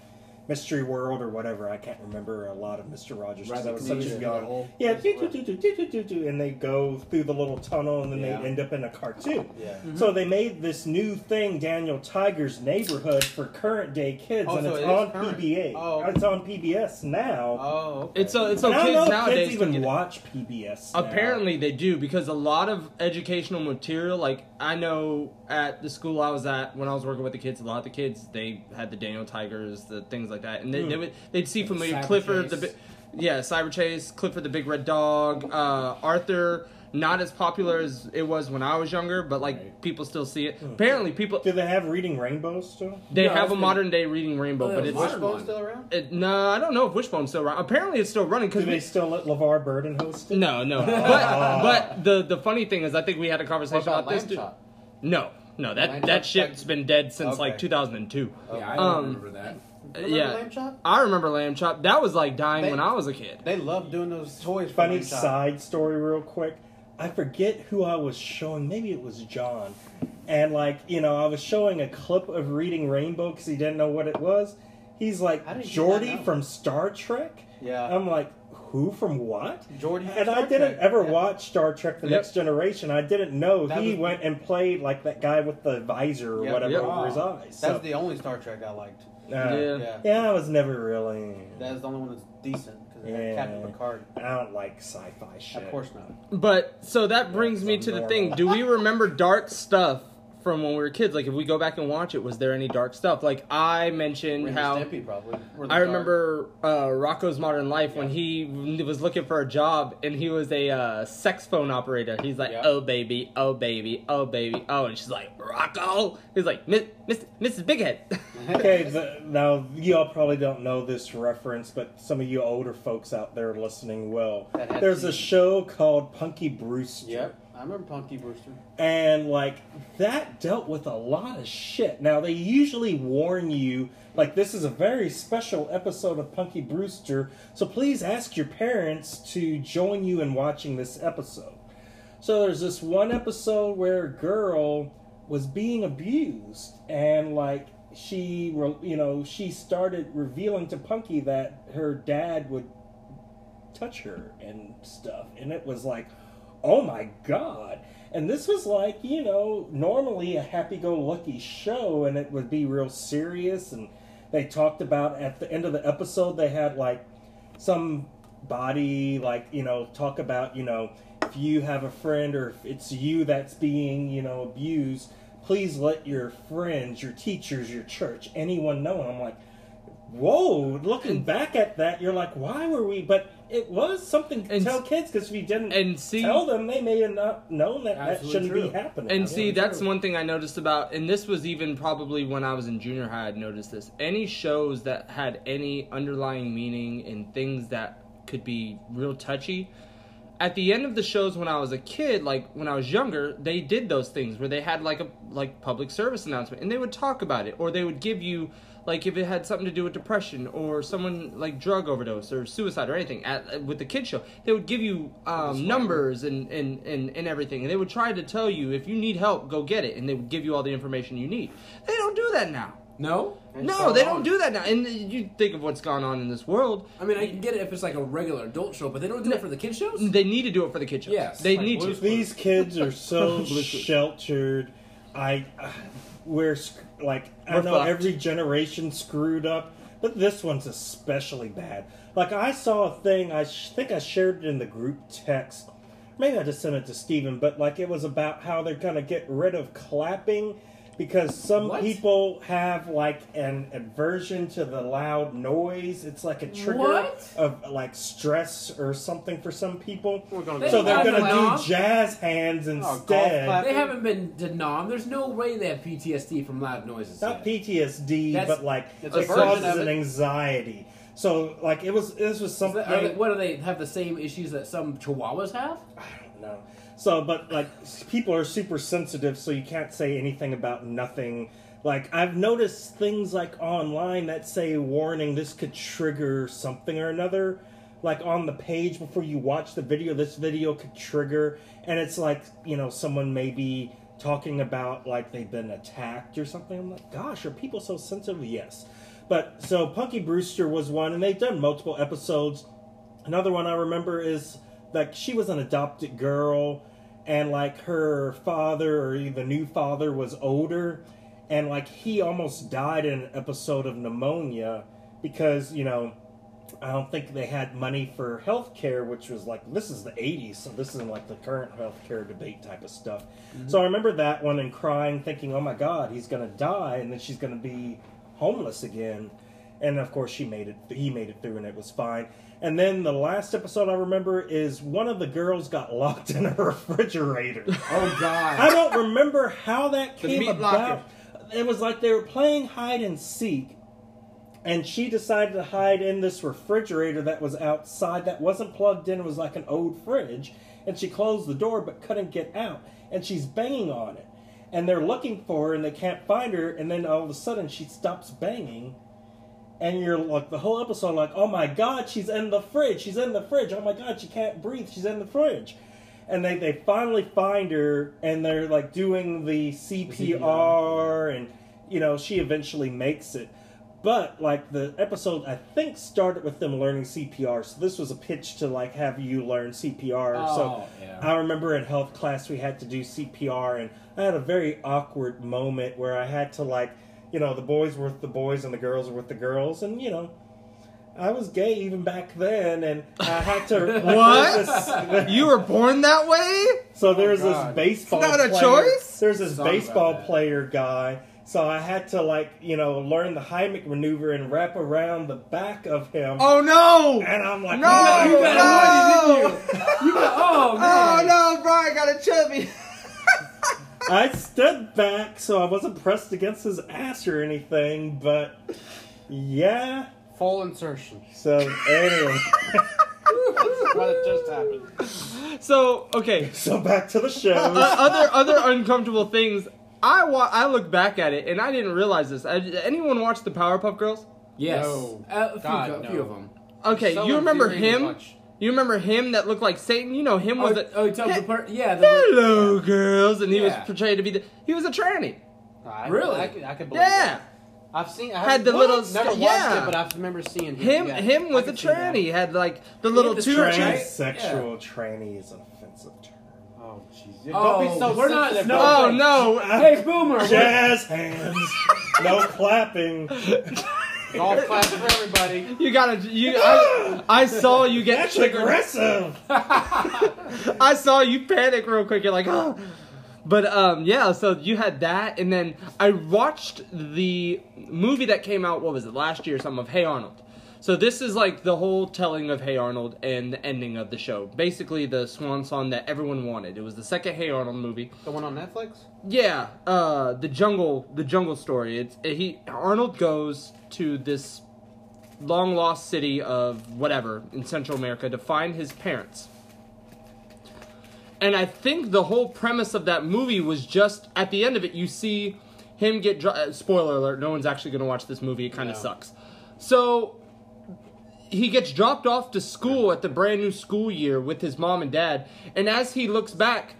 Mystery World or whatever. I can't remember a lot of Mister Rogers right, was such a young. Yeah, do, do, do, do, do, do, do, and they go through the little tunnel and then yeah. they end up in a cartoon. Yeah. Mm-hmm. So they made this new thing, Daniel Tiger's Neighborhood, for current day kids, oh, and so it's it on. PBA. Oh, it's on PBS now. Oh, okay. it's so it's so kids nowadays kids even watch PBS. Now. Apparently they do because a lot of educational material, like I know at the school I was at when I was working with the kids, a lot of the kids they had the Daniel Tigers, the things like that, and they, they would they'd see familiar Cyber Clifford the Chase. bi- yeah Cyber Chase, Clifford the Big Red Dog, uh, Arthur. Not as popular as it was when I was younger, but like Right. people still see it. Apparently, people Do they have Reading Rainbows still? they No, have a modern day reading rainbow, Oh, but yeah, it's Wishbone one. still around? it, no, I don't know if Wishbone's still around. Apparently, it's still running Do because they still let LeVar Burton host it? no, no. But but the the funny thing is, I think we had a What conversation about about this. Lamb too. No, no, that Lamb that Chop's shit's like- been dead since like 2002. Yeah, I Um, remember that. Uh, remember yeah. Lamb Chop? I remember Lamb Chop. That was like dying They- when I was a kid. They love doing those toys. for Funny Lamb Chop. side story, real quick. I forget who I was showing. Maybe it was John. And like you know, I was showing a clip of Reading Rainbow because he didn't know what it was. He's like How did you Geordi know? from Star Trek. Yeah. I'm like, who from what? Geordi from And I didn't Trek. ever Yeah. watch Star Trek: The Yep. Next Generation. I didn't know That he was- went and played like that guy with the visor or Yep. whatever Yep. over his Wow. eyes. That's So, the only Star Trek I liked. Uh, Yeah. Yeah. yeah, I was never really. That's the only one that's decent because it had Captain Picard. I don't like sci-fi shit. Of course not. But so that brings me to the thing. Do we remember dark stuff from when we were kids? Like if we go back and watch it, was there any dark stuff? Like I mentioned Ren how Stimpy probably. I remember uh, Rocko's Modern Life when he was looking for a job and he was a uh, sex phone operator. He's like, Yeah. "Oh baby, oh baby, oh baby, oh," and she's like, "Rocco." He's like, "Miss, Miss, Mrs. Bighead." okay, the, now you all probably don't know this reference, but some of you older folks out there listening will. That had There's a show called Punky Brewster. Yep. I remember Punky Brewster. and like that dealt with a lot of shit. Now they usually warn you like this is a very special episode of Punky Brewster, so please ask your parents to join you in watching this episode. So there's this one episode where a girl was being abused and like she you know she started revealing to Punky that her dad would touch her and stuff and it was like oh my god. And this was like, you know, normally a happy go lucky show and it would be real serious. And they talked about at the end of the episode, they had like some body, like, you know, talk about, you know, if you have a friend or if it's you that's being, you know, abused, please let your friends, your teachers, your church, anyone know. And I'm like, whoa, looking back at that, you're like, why were we? But it was something to And- tell kids because if you didn't and see- tell them, they may have not known that that Absolutely shouldn't true. be happening. And see, Yeah, that's one thing I noticed about, and this was even probably when I was in junior high, I'd noticed this. Any shows that had any underlying meaning and things that could be real touchy, at the end of the shows when I was a kid, like when I was younger, they did those things where they had like a like public service announcement and they would talk about it or they would give you like if it had something to do with depression or someone like drug overdose or suicide or anything at with the kid show they would give you um, numbers and, and, and, and everything. And they would try to tell you if you need help go get it. And they would give you all the information you need. They don't do that now. No? And no so they don't do that now. And you think of what's gone on in this world. I mean, I can get it if it's like a regular adult show, but they don't do it for the kid shows? they need to do it for the kid shows. Yes. they Like need to. These kids are so sheltered. I, uh, we're like I We're know fucked. every generation screwed up, but this one's especially bad. Like I saw a thing. I sh- think I shared it in the group text. Maybe I just sent it to Steven, but like it was about how they're gonna get rid of clapping because some What? people have like an aversion to the loud noise. It's like a trigger What? of like stress or something for some people. We're gonna They So they're gonna do jazz hands oh, golf instead. clap. They haven't been to Nam. There's no way they have PTSD from loud noises. Not yet. PTSD, That's- but like It's it a causes of an anxiety. So like it was this was something that- are they, what do they have the same issues that some Chihuahuas have? I don't know. So but like people are super sensitive, so you can't say anything about nothing. Like I've noticed things like online that say warning this could trigger something or another. Like on the page before you watch the video, this video could trigger, and it's like you know someone may be talking about like they've been attacked or something. I'm like, gosh, are people so sensitive? Yes, but so Punky Brewster was one, and they've done multiple episodes. Another one I remember is like she was an adopted girl, and like her father or the new father was older, and like he almost died in an episode of pneumonia because you know I don't think they had money for health care, which was like this is the '80s, so this isn't like the current health care debate type of stuff. Mm-hmm. So I remember that one and crying, thinking, "Oh my God, he's gonna die, and then she's gonna be homeless again." And of course, she made it. He made it through, and it was fine. And then the last episode I remember is one of the girls got locked in a refrigerator. Oh God! I don't remember how that came about. locker. It was like they were playing hide and seek, and she decided to hide in this refrigerator that was outside that wasn't plugged in. It was like an old fridge, and she closed the door but couldn't get out, and she's banging on it, and they're looking for her and they can't find her, and then all of a sudden she stops banging. And you're like the whole episode, like, oh my god, she's in the fridge. She's in the fridge. Oh my god, she can't breathe. She's in the fridge and they, they finally find her and they're like doing the CPR and you know she eventually makes it but like the episode I think started with them learning CPR so this was a pitch to like have you learn CPR so Oh, yeah. I remember in health class we had to do CPR and I had a very awkward moment where I had to like you know the boys were with the boys and the girls were with the girls and you know I was gay even back then and I had to like, What? this- you were born that way so there's oh this baseball. It's not a player- choice? There's this Song about baseball player guy. So I had to like you know learn the Heimlich maneuver and wrap around the back of him. oh no And I'm like, No! "Oh, you got no! a money, didn't you? You got oh oh man! no brian got a chubby I stood back so I wasn't pressed against his ass or anything, but yeah. Full insertion. So anyway, That's what just happened. so okay so back to the show. uh, other other uncomfortable things. I wa- I look back at it and I didn't realize this. Uh, anyone watch the Powerpuff Girls? Yes, No. Uh, a few, God, a few no. of them. Okay, So you remember him? watch. You remember him that looked like Satan? You know him Oh, was a oh, you talking He- the part? Yeah, the hello girls, and he was portrayed to be the he was a tranny. I, Really? I, could- I could believe Yeah, that. I've seen. I Had haven't- the What? little Never sc- watched yeah. it, but I remember seeing him. him yeah. him I was a could that. tranny. He had like the little the two. tranny. Transsexual tranny is an offensive term. Oh, jeez. Oh, Don't be so we're not- no. Oh no! Hey, Boomer! Jazz hands. no clapping. be- Golf class for everybody. You gotta. You. I, I saw you get That's triggered. aggressive. I saw you panic real quick. You're like, oh. But um, yeah. So you had that, and then I watched the movie that came out. What was it last year? or Something of Hey Arnold. So this is like the whole telling of Hey Arnold and the ending of the show. Basically, the swan song that everyone wanted. It was the second Hey Arnold movie. The one on Netflix? Yeah, uh, the jungle, the jungle story. It's he Arnold goes to this long lost city of whatever in Central America to find his parents. And I think the whole premise of that movie was just at the end of it, you see him get. Dro- uh, spoiler alert: No one's actually going to watch this movie. It kind of No. sucks. So he gets dropped off to school at the brand new school year with his mom and dad, and as he looks back,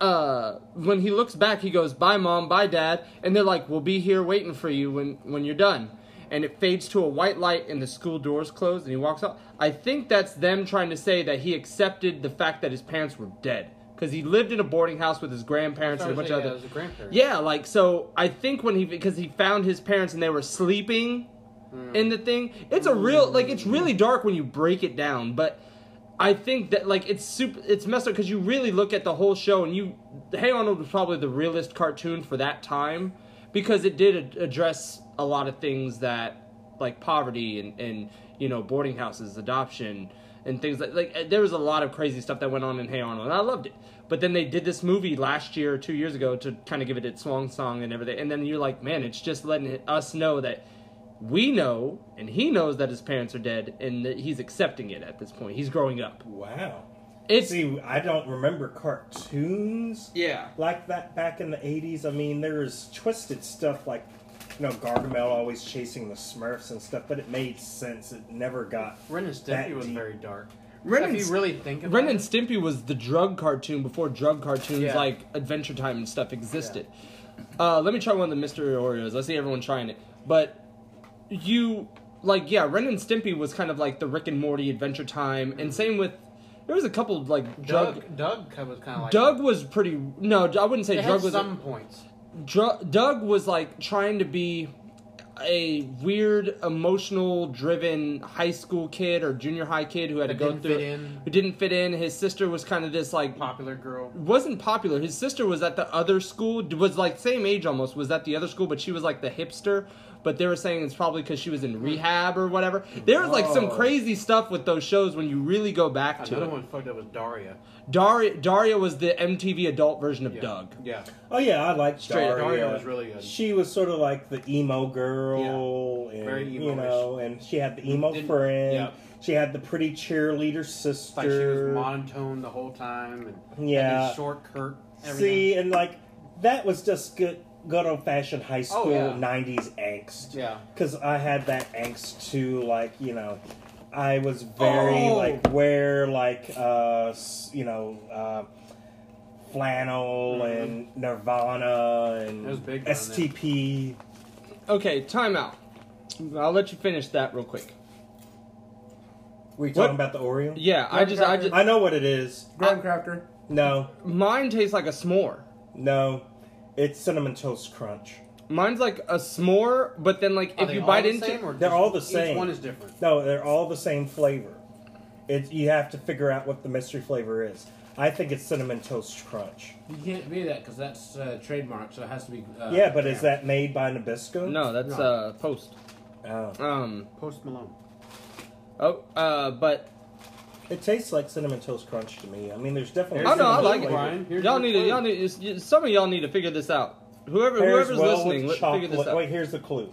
uh, when he looks back, he goes, "Bye, mom. Bye, dad," and they're like, "We'll be here waiting for you when when you're done." And it fades to a white light, and the school doors close, and he walks out. I think that's them trying to say that he accepted the fact that his parents were dead because he lived in a boarding house with his grandparents and a bunch of yeah, other. a. Yeah, like so. I think when he because he found his parents and they were sleeping Mm. in the thing. It's a real like it's really dark when you break it down, but I think that like it's super it's messed up because you really look at the whole show and you Hey Arnold was probably the realest cartoon for that time because it did address a lot of things that like poverty and and you know boarding houses, adoption and things like like there was a lot of crazy stuff that went on in Hey Arnold and I loved it. But then they did this movie last year two years ago to kind of give it its swan song and everything. And then you're like, man, it's just letting us know that we know and he knows that his parents are dead and that he's accepting it at this point. He's growing up. Wow. It's See, I don't remember cartoons yeah. like that back in the 80s. I mean, there's twisted stuff like, you know, Gargamel always chasing the Smurfs and stuff, but it made sense. It never got. Ren and Stimpy was deep. very dark. Ren if and, you really think about Ren and. Stimpy was the drug cartoon before drug cartoons Yeah. like Adventure Time and stuff existed. Uh, let me try one of the mystery Oreos. I see everyone trying it, but you like yeah, Ren and Stimpy was kind of like the Rick and Morty Adventure Time, and same with there was a couple like. Doug, Doug was kind of like Doug was pretty no, I wouldn't say It drug had was some points. Dr- Doug was like trying to be a weird, emotional driven high school kid or junior high kid who had That to go through who didn't fit in. His sister was kind of this like Popular girl. wasn't popular. His sister was at the other school, was like same age almost, was at the other school, but she was like the hipster. But they were saying it's probably because she was in hmm. rehab or whatever. There was like some crazy stuff with those shows when you really go back to Another it. one fucked up was Daria. Daria, Daria was the MTV adult version of Yeah. Doug. Yeah. Oh, yeah, I like Straight up. Daria. Daria was really good. She was sort of like the emo girl, and Very you emo-ish. know, and she had the emo Didn't- friend. yeah. She had the pretty cheerleader It's sister. like she was monotone the whole time and Yeah. had these short, curt. Everything. See, and like that was just good, good old fashioned high school Oh, yeah. '90s angst. Yeah. Because I had that angst too. Like you know, I was very Oh. like wear like uh you know uh, flannel Mhm. and Nirvana and It was big STP. Okay, timeout. I'll let you finish that real quick. We What? talking about the Oreo? Yeah, I just, I just, I know what it is. Graham cracker. No, mine tastes like a s'more. no, it's cinnamon toast crunch. Mine's like a s'more, but then like Are if they you all bite the into, same, or They're just all the same. Each one is different. No, they're all the same flavor. It you have to figure out what the mystery flavor is. I think it's cinnamon toast crunch. You can't be that because that's uh, trademark, so it has to be. Uh, yeah, but is that made by Nabisco? no, that's No. uh post. Oh. Um, Post Malone. oh, uh, but It tastes like cinnamon toast crunch to me. I mean, there's definitely. oh no, I cinnamon like it. flavor. Brian. Here's y'all need to, y'all need, it's- some of y'all need to figure this out. Whoever, Pairs whoever's well listening, with let's chocolate. figure this out. Wait, here's the clue.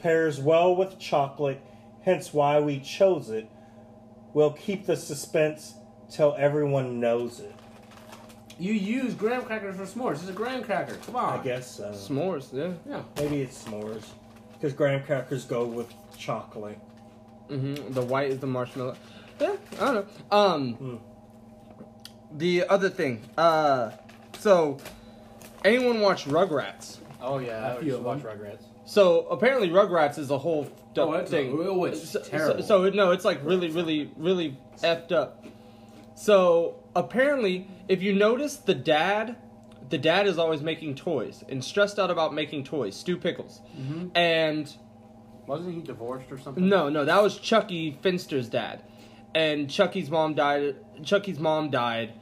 Pairs well with chocolate, hence why we chose it. We'll keep the suspense till everyone knows it. You use graham crackers for s'mores. It's a graham cracker. Come on. I guess so. S'mores, yeah. Yeah. Maybe it's s'mores. Because graham crackers go with chocolate. hmm The white is the marshmallow. Yeah, I don't know. Um, Hmm. the other thing. Uh, so anyone watch Rugrats? Oh yeah, I, few used to watch. Rugrats. So apparently Rugrats is a whole d- Oh, thing. oh, it's so, terrible. So, so no, it's like really, really, really effed up. So apparently, if you notice, the dad, the dad is always making toys and stressed out about making toys. Stu Pickles, Mhm. and Wasn't he divorced or something? no, no, that was Chuckie Finster's dad, and Chuckie's mom died. Chuckie's mom died,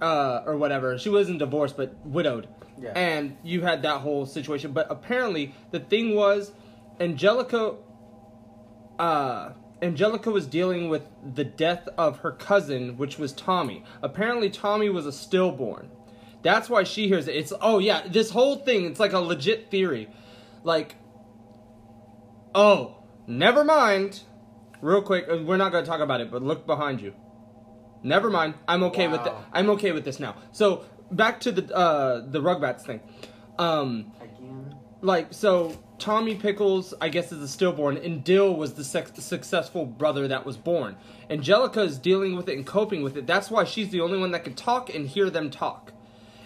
uh, or whatever. She wasn't divorced, but widowed. Yeah. And you had that whole situation. But apparently, the thing was, Angelica, uh, Angelica was dealing with the death of her cousin, which was Tommy. Apparently, Tommy was a stillborn. That's why she hears it. It's oh yeah, this whole thing. It's like a legit theory. Like, oh, never mind. Real quick, uh, we're not going to talk about it, but look behind you. Never mind. I'm okay with it. I'm okay with this now. So back to the uh, the Rugrats thing. Um, Again. like so Tommy Pickles, I guess, is a stillborn, and Dil was the sex- successful brother that was born. Angelica is dealing with it and coping with it. That's why she's the only one that can talk and hear them talk.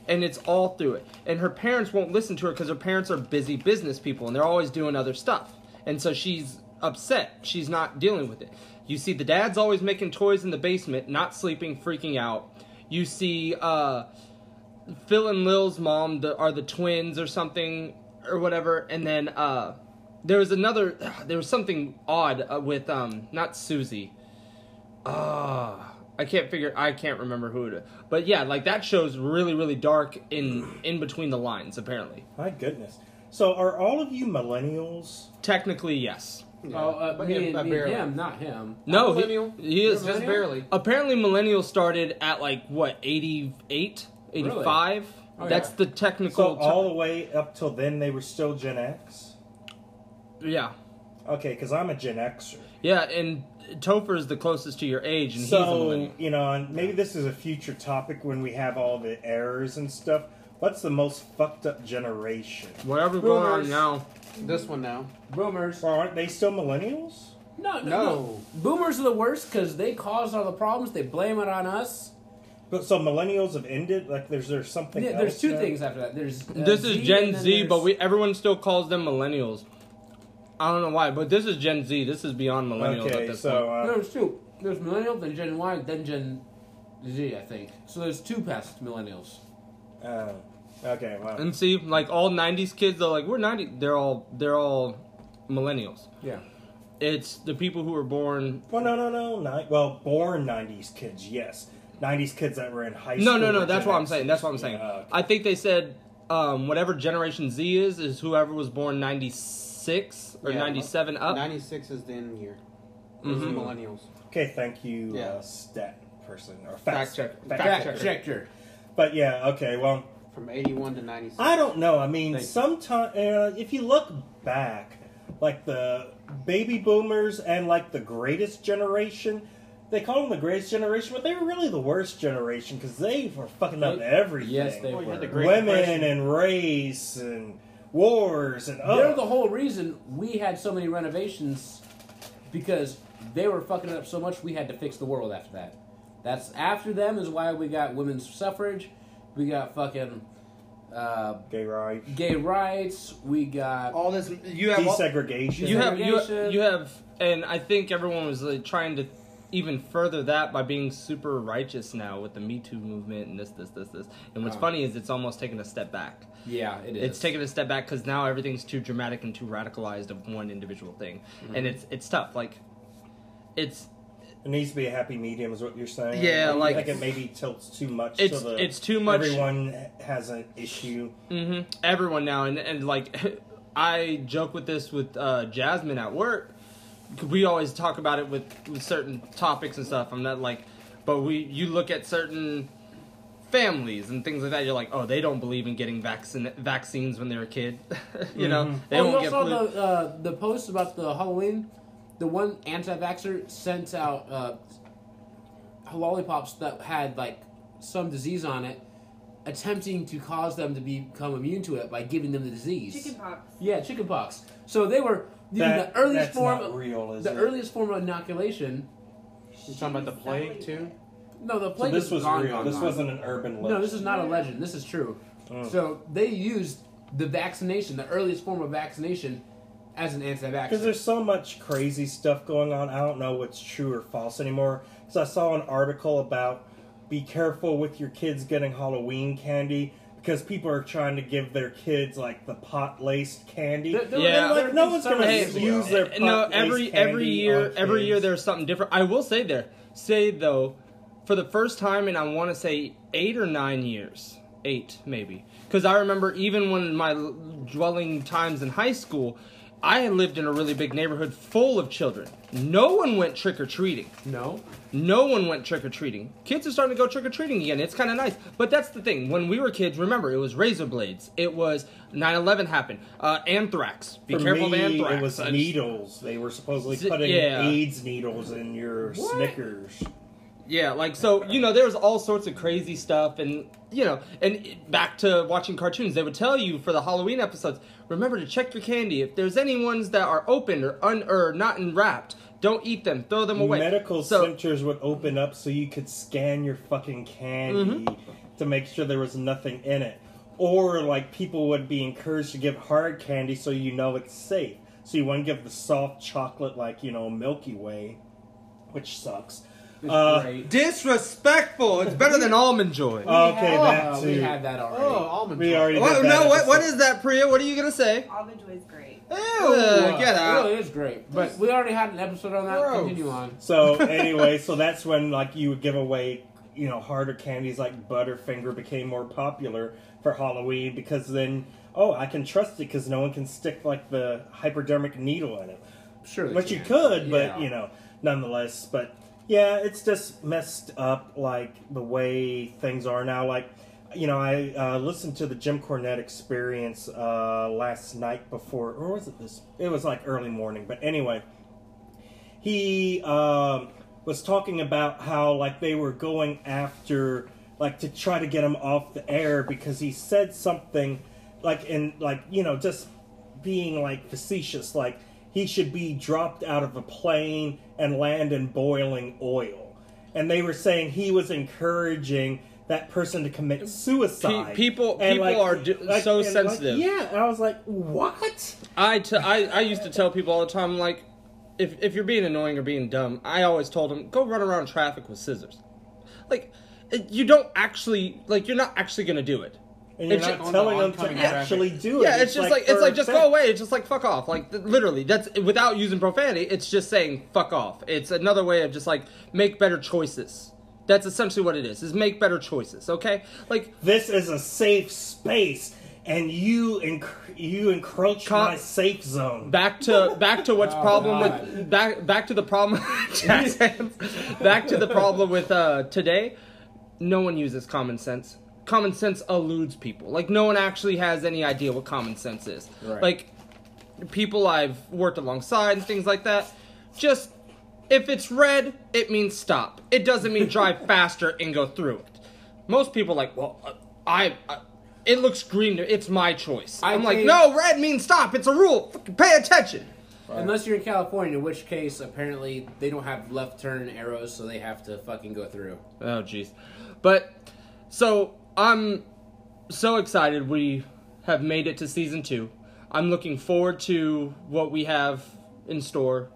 And it's all through it. And her parents won't listen to her because her parents are busy business people and they're always doing other stuff. And so she's upset. She's not dealing with it. You see, the dad's always making toys in the basement, not sleeping, freaking out. You see, uh, Phil and Lil's mom the, are the twins or something or whatever, and then uh, there was another. There was something odd uh, with um not Susie. Ah, I can't figure. I can't remember who it. is. But yeah, like that show's really really dark in in between the lines. Apparently, My goodness. So, are all of you millennials? technically yes. Yeah. Oh, uh, But me, yeah, and, but me and barely. him, not him. No, he, millennial? he is Just barely. apparently millennial started at like what 88 85 Oh, that's yeah. the So, technical all the way up till then, they were still Gen X? yeah Okay, because I'm a Gen Xer. yeah and topher is the closest to your age and he's a So, millennial you know, and maybe this is a future topic when we have all the errors and stuff. What's the most fucked up generation? whatever's going on now This one now. Boomers. Or aren't they still millennials? No, no, No. no. Boomers are the worst because they caused all the problems. They blame it on us. But so millennials have ended. Like, there's there's something. Yeah, there's else two now? things after that. There's uh, this is and gen z but we everyone still calls them millennials i don't know why but this is gen z this is beyond millennials at Okay, this so point uh, There's two. There's millennial, then Gen Y, then Gen Z. I think. So there's two past millennials. uh, okay, wow. and see like all 90s kids they're like we're 90 they're all they're all millennials Yeah. it's the people who were born Well, no, no, no, not well. Born '90s kids, yes. '90s kids that were in high school. No, no, no. That's what I'm saying. That's what I'm saying. Yeah, okay. I think they said um, whatever Generation Z is is whoever was born '96 or Yeah, '97 up. 96 is the end year. Those Mhm. millennials. Okay, thank you, Yeah. uh, stat person or Fact fact, check- fact fact checker. Checker. But yeah, okay. Well, From 81 to 96. I don't know. I mean, Thank sometimes uh, if you look back, like the baby boomers and like the greatest generation, they call them the greatest generation, but they were really the worst generation because they were fucking up They- everything. Yes, they Well, were. the Great Women Depression. and race and wars and oh. They're oh, the whole reason we had so many renovations because they were fucking up so much we had to fix the world after that. That's after them is why we got women's suffrage, we got fucking uh, gay rights, gay rights, we got all this you have all- desegregation. you have you, segregation. you have and I think everyone was like, trying to even further that by being super righteous now with the Me Too movement and this this this this. And what's Oh. funny is it's almost taken a step back. yeah, it is. It's taken a step back because now everything's too dramatic and too radicalized of one individual thing, and it's it's tough. Like, it's It needs to be a happy medium, is what you're saying. Yeah, You like- think it maybe tilts too much. it's so the, it's too much. Everyone has an issue. Mm-hmm. Everyone now, and and like, I joke with this with uh, Jasmine at work. We always talk about it with with certain topics and stuff. I'm not like, but we you look at certain families and things like that. You're like, oh, they don't believe in getting vaccine vaccines when they're a kid. you know, Mhm. they oh, won't you get saw flu. the uh, the post about the Halloween. The one anti-vaxxer sent out uh, lollipops that had like some disease on it, attempting to cause them to become immune to it by giving them the disease. Chickenpox. Yeah, chickenpox. So they were That- the earliest that's form, not real, is the it? earliest form of inoculation. You talking about the plague too? No, the So plague this was gone, real. gone, this gone. wasn't an urban legend. No, this is not a legend. This is true. Mm. So they used the vaccination, the earliest form of vaccination, as an Because anti-vaxxer. there's so much crazy stuff going on. I don't know what's true or false anymore. So I saw an article about be careful with your kids getting Halloween candy because people are trying to give their kids like the pot laced candy. There- there- Yeah. Like, no one's gonna years ago. use their Uh, no pot-laced every candy every year on every year there's something different i will say there say though for the first time in i want to say eight or nine years eight maybe because i remember even when my dwelling times in high school i had lived in a really big neighborhood full of children no one went trick-or-treating No. no one went trick or treating. Kids are starting to go trick or treating again. It's kind of nice. But that's the thing. When we were kids, remember, it was razor blades. It was 9 11 happened. Uh, anthrax. Be For careful me, of anthrax. It was needles. They were supposedly Z- putting yeah. AIDS needles in your Snickers. Yeah, like so, you know, there's all sorts of crazy stuff, and you know, and back to watching cartoons, they would tell you for the Halloween episodes, remember to check your candy. If there's any ones that are open or un or not unwrapped, don't eat them. Throw them away. Medical So- centers would open up so you could scan your fucking candy Mm-hmm. to make sure there was nothing in it. Or like people would be encouraged to give hard candy so you know it's safe. So you wouldn't give the soft chocolate like, you know, Milky Way, which sucks. It's Uh. Disrespectful. It's better than almond joy. Okay, Oh, that we had that already. Oh, almond We joy. already What- did that no, what, what episode. that, Priya? What are you gonna say? Almond Joy is great. Ew, Uh, get out. really is great. But we already had an episode on that. Gross. Continue on. So anyway, so that's when like you would give away, you know, harder candies like Butterfinger became more popular for Halloween because then oh I can trust it because no one can stick like the hypodermic needle in it, Sure. they which you can. could, but Yeah. you know, nonetheless, but yeah, it's just messed up like the way things are now. Like you know, I uh, listened to the Jim Cornette Experience uh, last night before, or was it this? It was like early morning, but anyway he um, was talking about how like they were going after like to try to get him off the air because he said something like in like you know just being like facetious like he should be dropped out of a plane and land in boiling oil and they were saying he was encouraging that person to commit suicide. Pe- people- And, people are do- so and, sensitive. yeah, and I was like, "What?" I, t- I, I used to tell people all the time, like, if, if you're being annoying or being dumb, I always told them, go run around traffic with scissors. Like, you don't actually, like, you're not actually gonna do it. And you're It's not just- telling them oncoming to traffic. actually do it. Yeah, it's, just like, it's like just sex. go away. It's just like fuck off. Like literally, that's without using profanity. It's just saying fuck off. It's another way of just like make better choices. That's essentially what it is. Is make better choices. Okay, like This is a safe space, and you enc- you encroach Con- my safe zone. back to back to what's Oh, problem God. with back back to the problem jazz back to the problem with uh today no one uses common sense common sense eludes people. Like no one actually has any idea what common sense is. Right. like people i've worked alongside and things like that just if it's red it means stop. It doesn't mean drive faster and go through it. Most people are like well uh, I, I it looks green it's my choice. I i'm like no red means stop. It's a rule. Fucking pay attention. Unless you're in California, in which case apparently they don't have left turn arrows, so they have to fucking go through. Oh jeez. But so I'm so excited we have made it to season 2. I'm looking forward to what we have in store.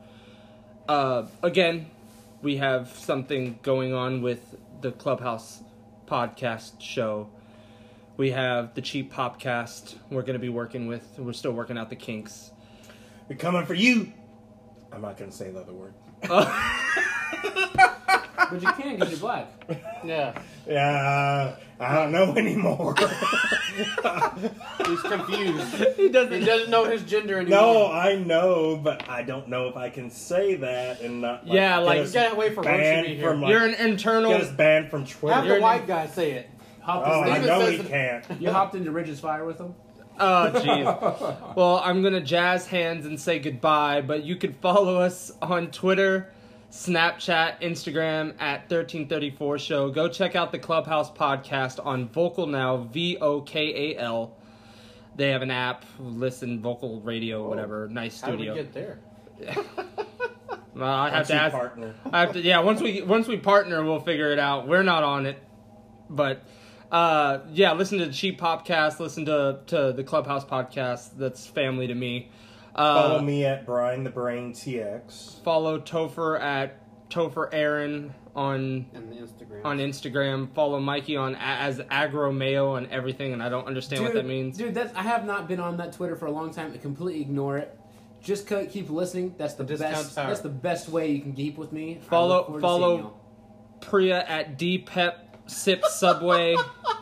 Uh again, we have something going on with the Clubhouse podcast show. We have the Cheap Popcast we're going to be working with. We're still working out the kinks. We're coming for you. I'm not going to say the other word. But you can because you're black. Yeah, Yeah, I don't know anymore. he's confused. he doesn't he doesn't know his gender anymore. no, I know, but I don't know if I can say that and not. Like, Yeah, get like, us you gotta wait for Roach to banned be here. from like You're an internal get us banned from Twitter. Have You're the an- white guy say it. Hopped oh, I Steven know says he it- can't. You hopped into Ridge's Fire with him. Oh, jeez. well, I'm going to jazz hands and say goodbye, but you can follow us on Twitter, Snapchat, Instagram at 1334 Show. Go check out the Clubhouse podcast on Vokal Now, V O K A L. They have an app, listen, vocal radio, whatever. Nice studio. How did we get there? Well, I have That's to ask. partner. I have to, yeah. Once we once we partner, we'll figure it out. We're not on it, but uh, yeah. Listen to the Cheap Popcast. Listen to to the Clubhouse podcast. That's family to me. Uh, Follow me at Brian the Brain TX. Follow Topher at Topher Aaron on And the Instagram. on Instagram. Follow Mikey on as Agro Mayo and everything, and I don't understand what that means. Dude, that's I have not been on that Twitter for a long time. I completely ignore it. Just co- keep listening. That's the The discount best. tower. That's the best way you can keep with me. Follow- look follow- Priya at D Pep Sip Subway.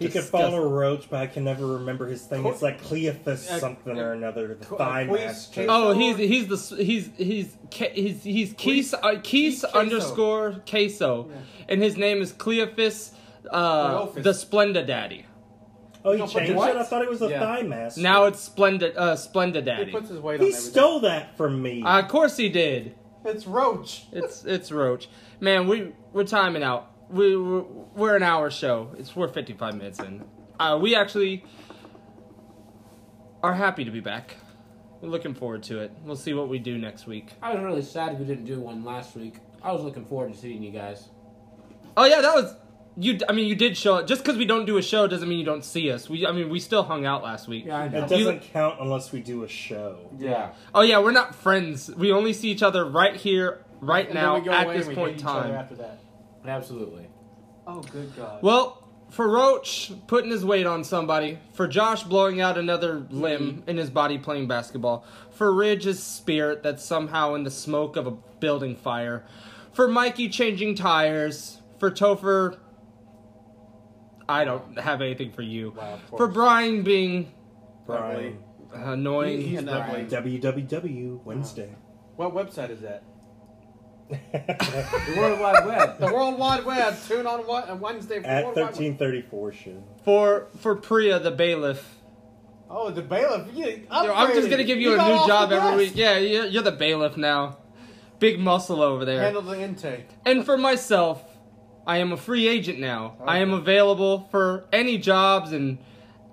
You can Disgusting. follow Roach, but I can never remember his thing. It's like Cleophas Uh, something uh, or another, the Cle- thigh Cleus- master. Oh, he's he's the he's he's Ke- he's he's Keys uh, Keys Queso. underscore Queso, Yeah. and his name is Cleophas, uh, Cleophas. the Splenda Daddy. Oh, he No, but changed what? it? I thought it was a Yeah. thigh master. Now it's Splenda uh, Splenda He Daddy. puts his weight on he everything. stole that from me. Uh, of course he did. It's Roach. It's it's Roach. Man, we we're timing out. We we're, we're an hour show. It's we're 55 minutes in. Uh, we actually are happy to be back. We're looking forward to it. We'll see what we do next week. I was really sad we didn't do one last week. I was looking forward to seeing you guys. Oh yeah, that was you. I mean, you did show up. Just because we don't do a show doesn't mean you don't see us. We I mean, we still hung out last week. Yeah, I know. it doesn't count unless we do a show. Yeah. Oh yeah, we're not friends. We only see each other right here, right And now, at this point in hate each other time. After that. Absolutely. Oh, good God. Well, for Roach putting his weight on somebody, for Josh blowing out another limb mm-hmm. in his body playing basketball, for Ridge's spirit that's somehow in the smoke of a building fire, for Mikey changing tires, for Topher. I don't have anything for you. Wow, For. Brian being Brian. annoying. He- he's Brian. ugly. WWW Wednesday. What website is that? The World Wide Web. The World Wide Web. Tune on what, uh, on Wednesday for At World Wide Web. 1334 show. for for Priya the bailiff. Oh, the bailiff. You I'm just gonna give you, a new job every week. Yeah, you're, you're the bailiff now. Big muscle over there. Handle the intake. And for myself, I am a free agent now. I am available for any jobs and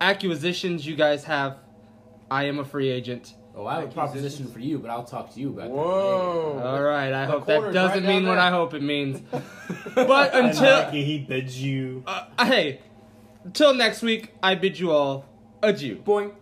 acquisitions you guys have. I am a free agent. Oh, I have a proposition for you, but I'll talk to you about Whoa. All right. I The hope that doesn't right mean what. I hope it means. but And until Mikey, he bids you. uh, hey, until next week, I bid you all adieu. that. Boing.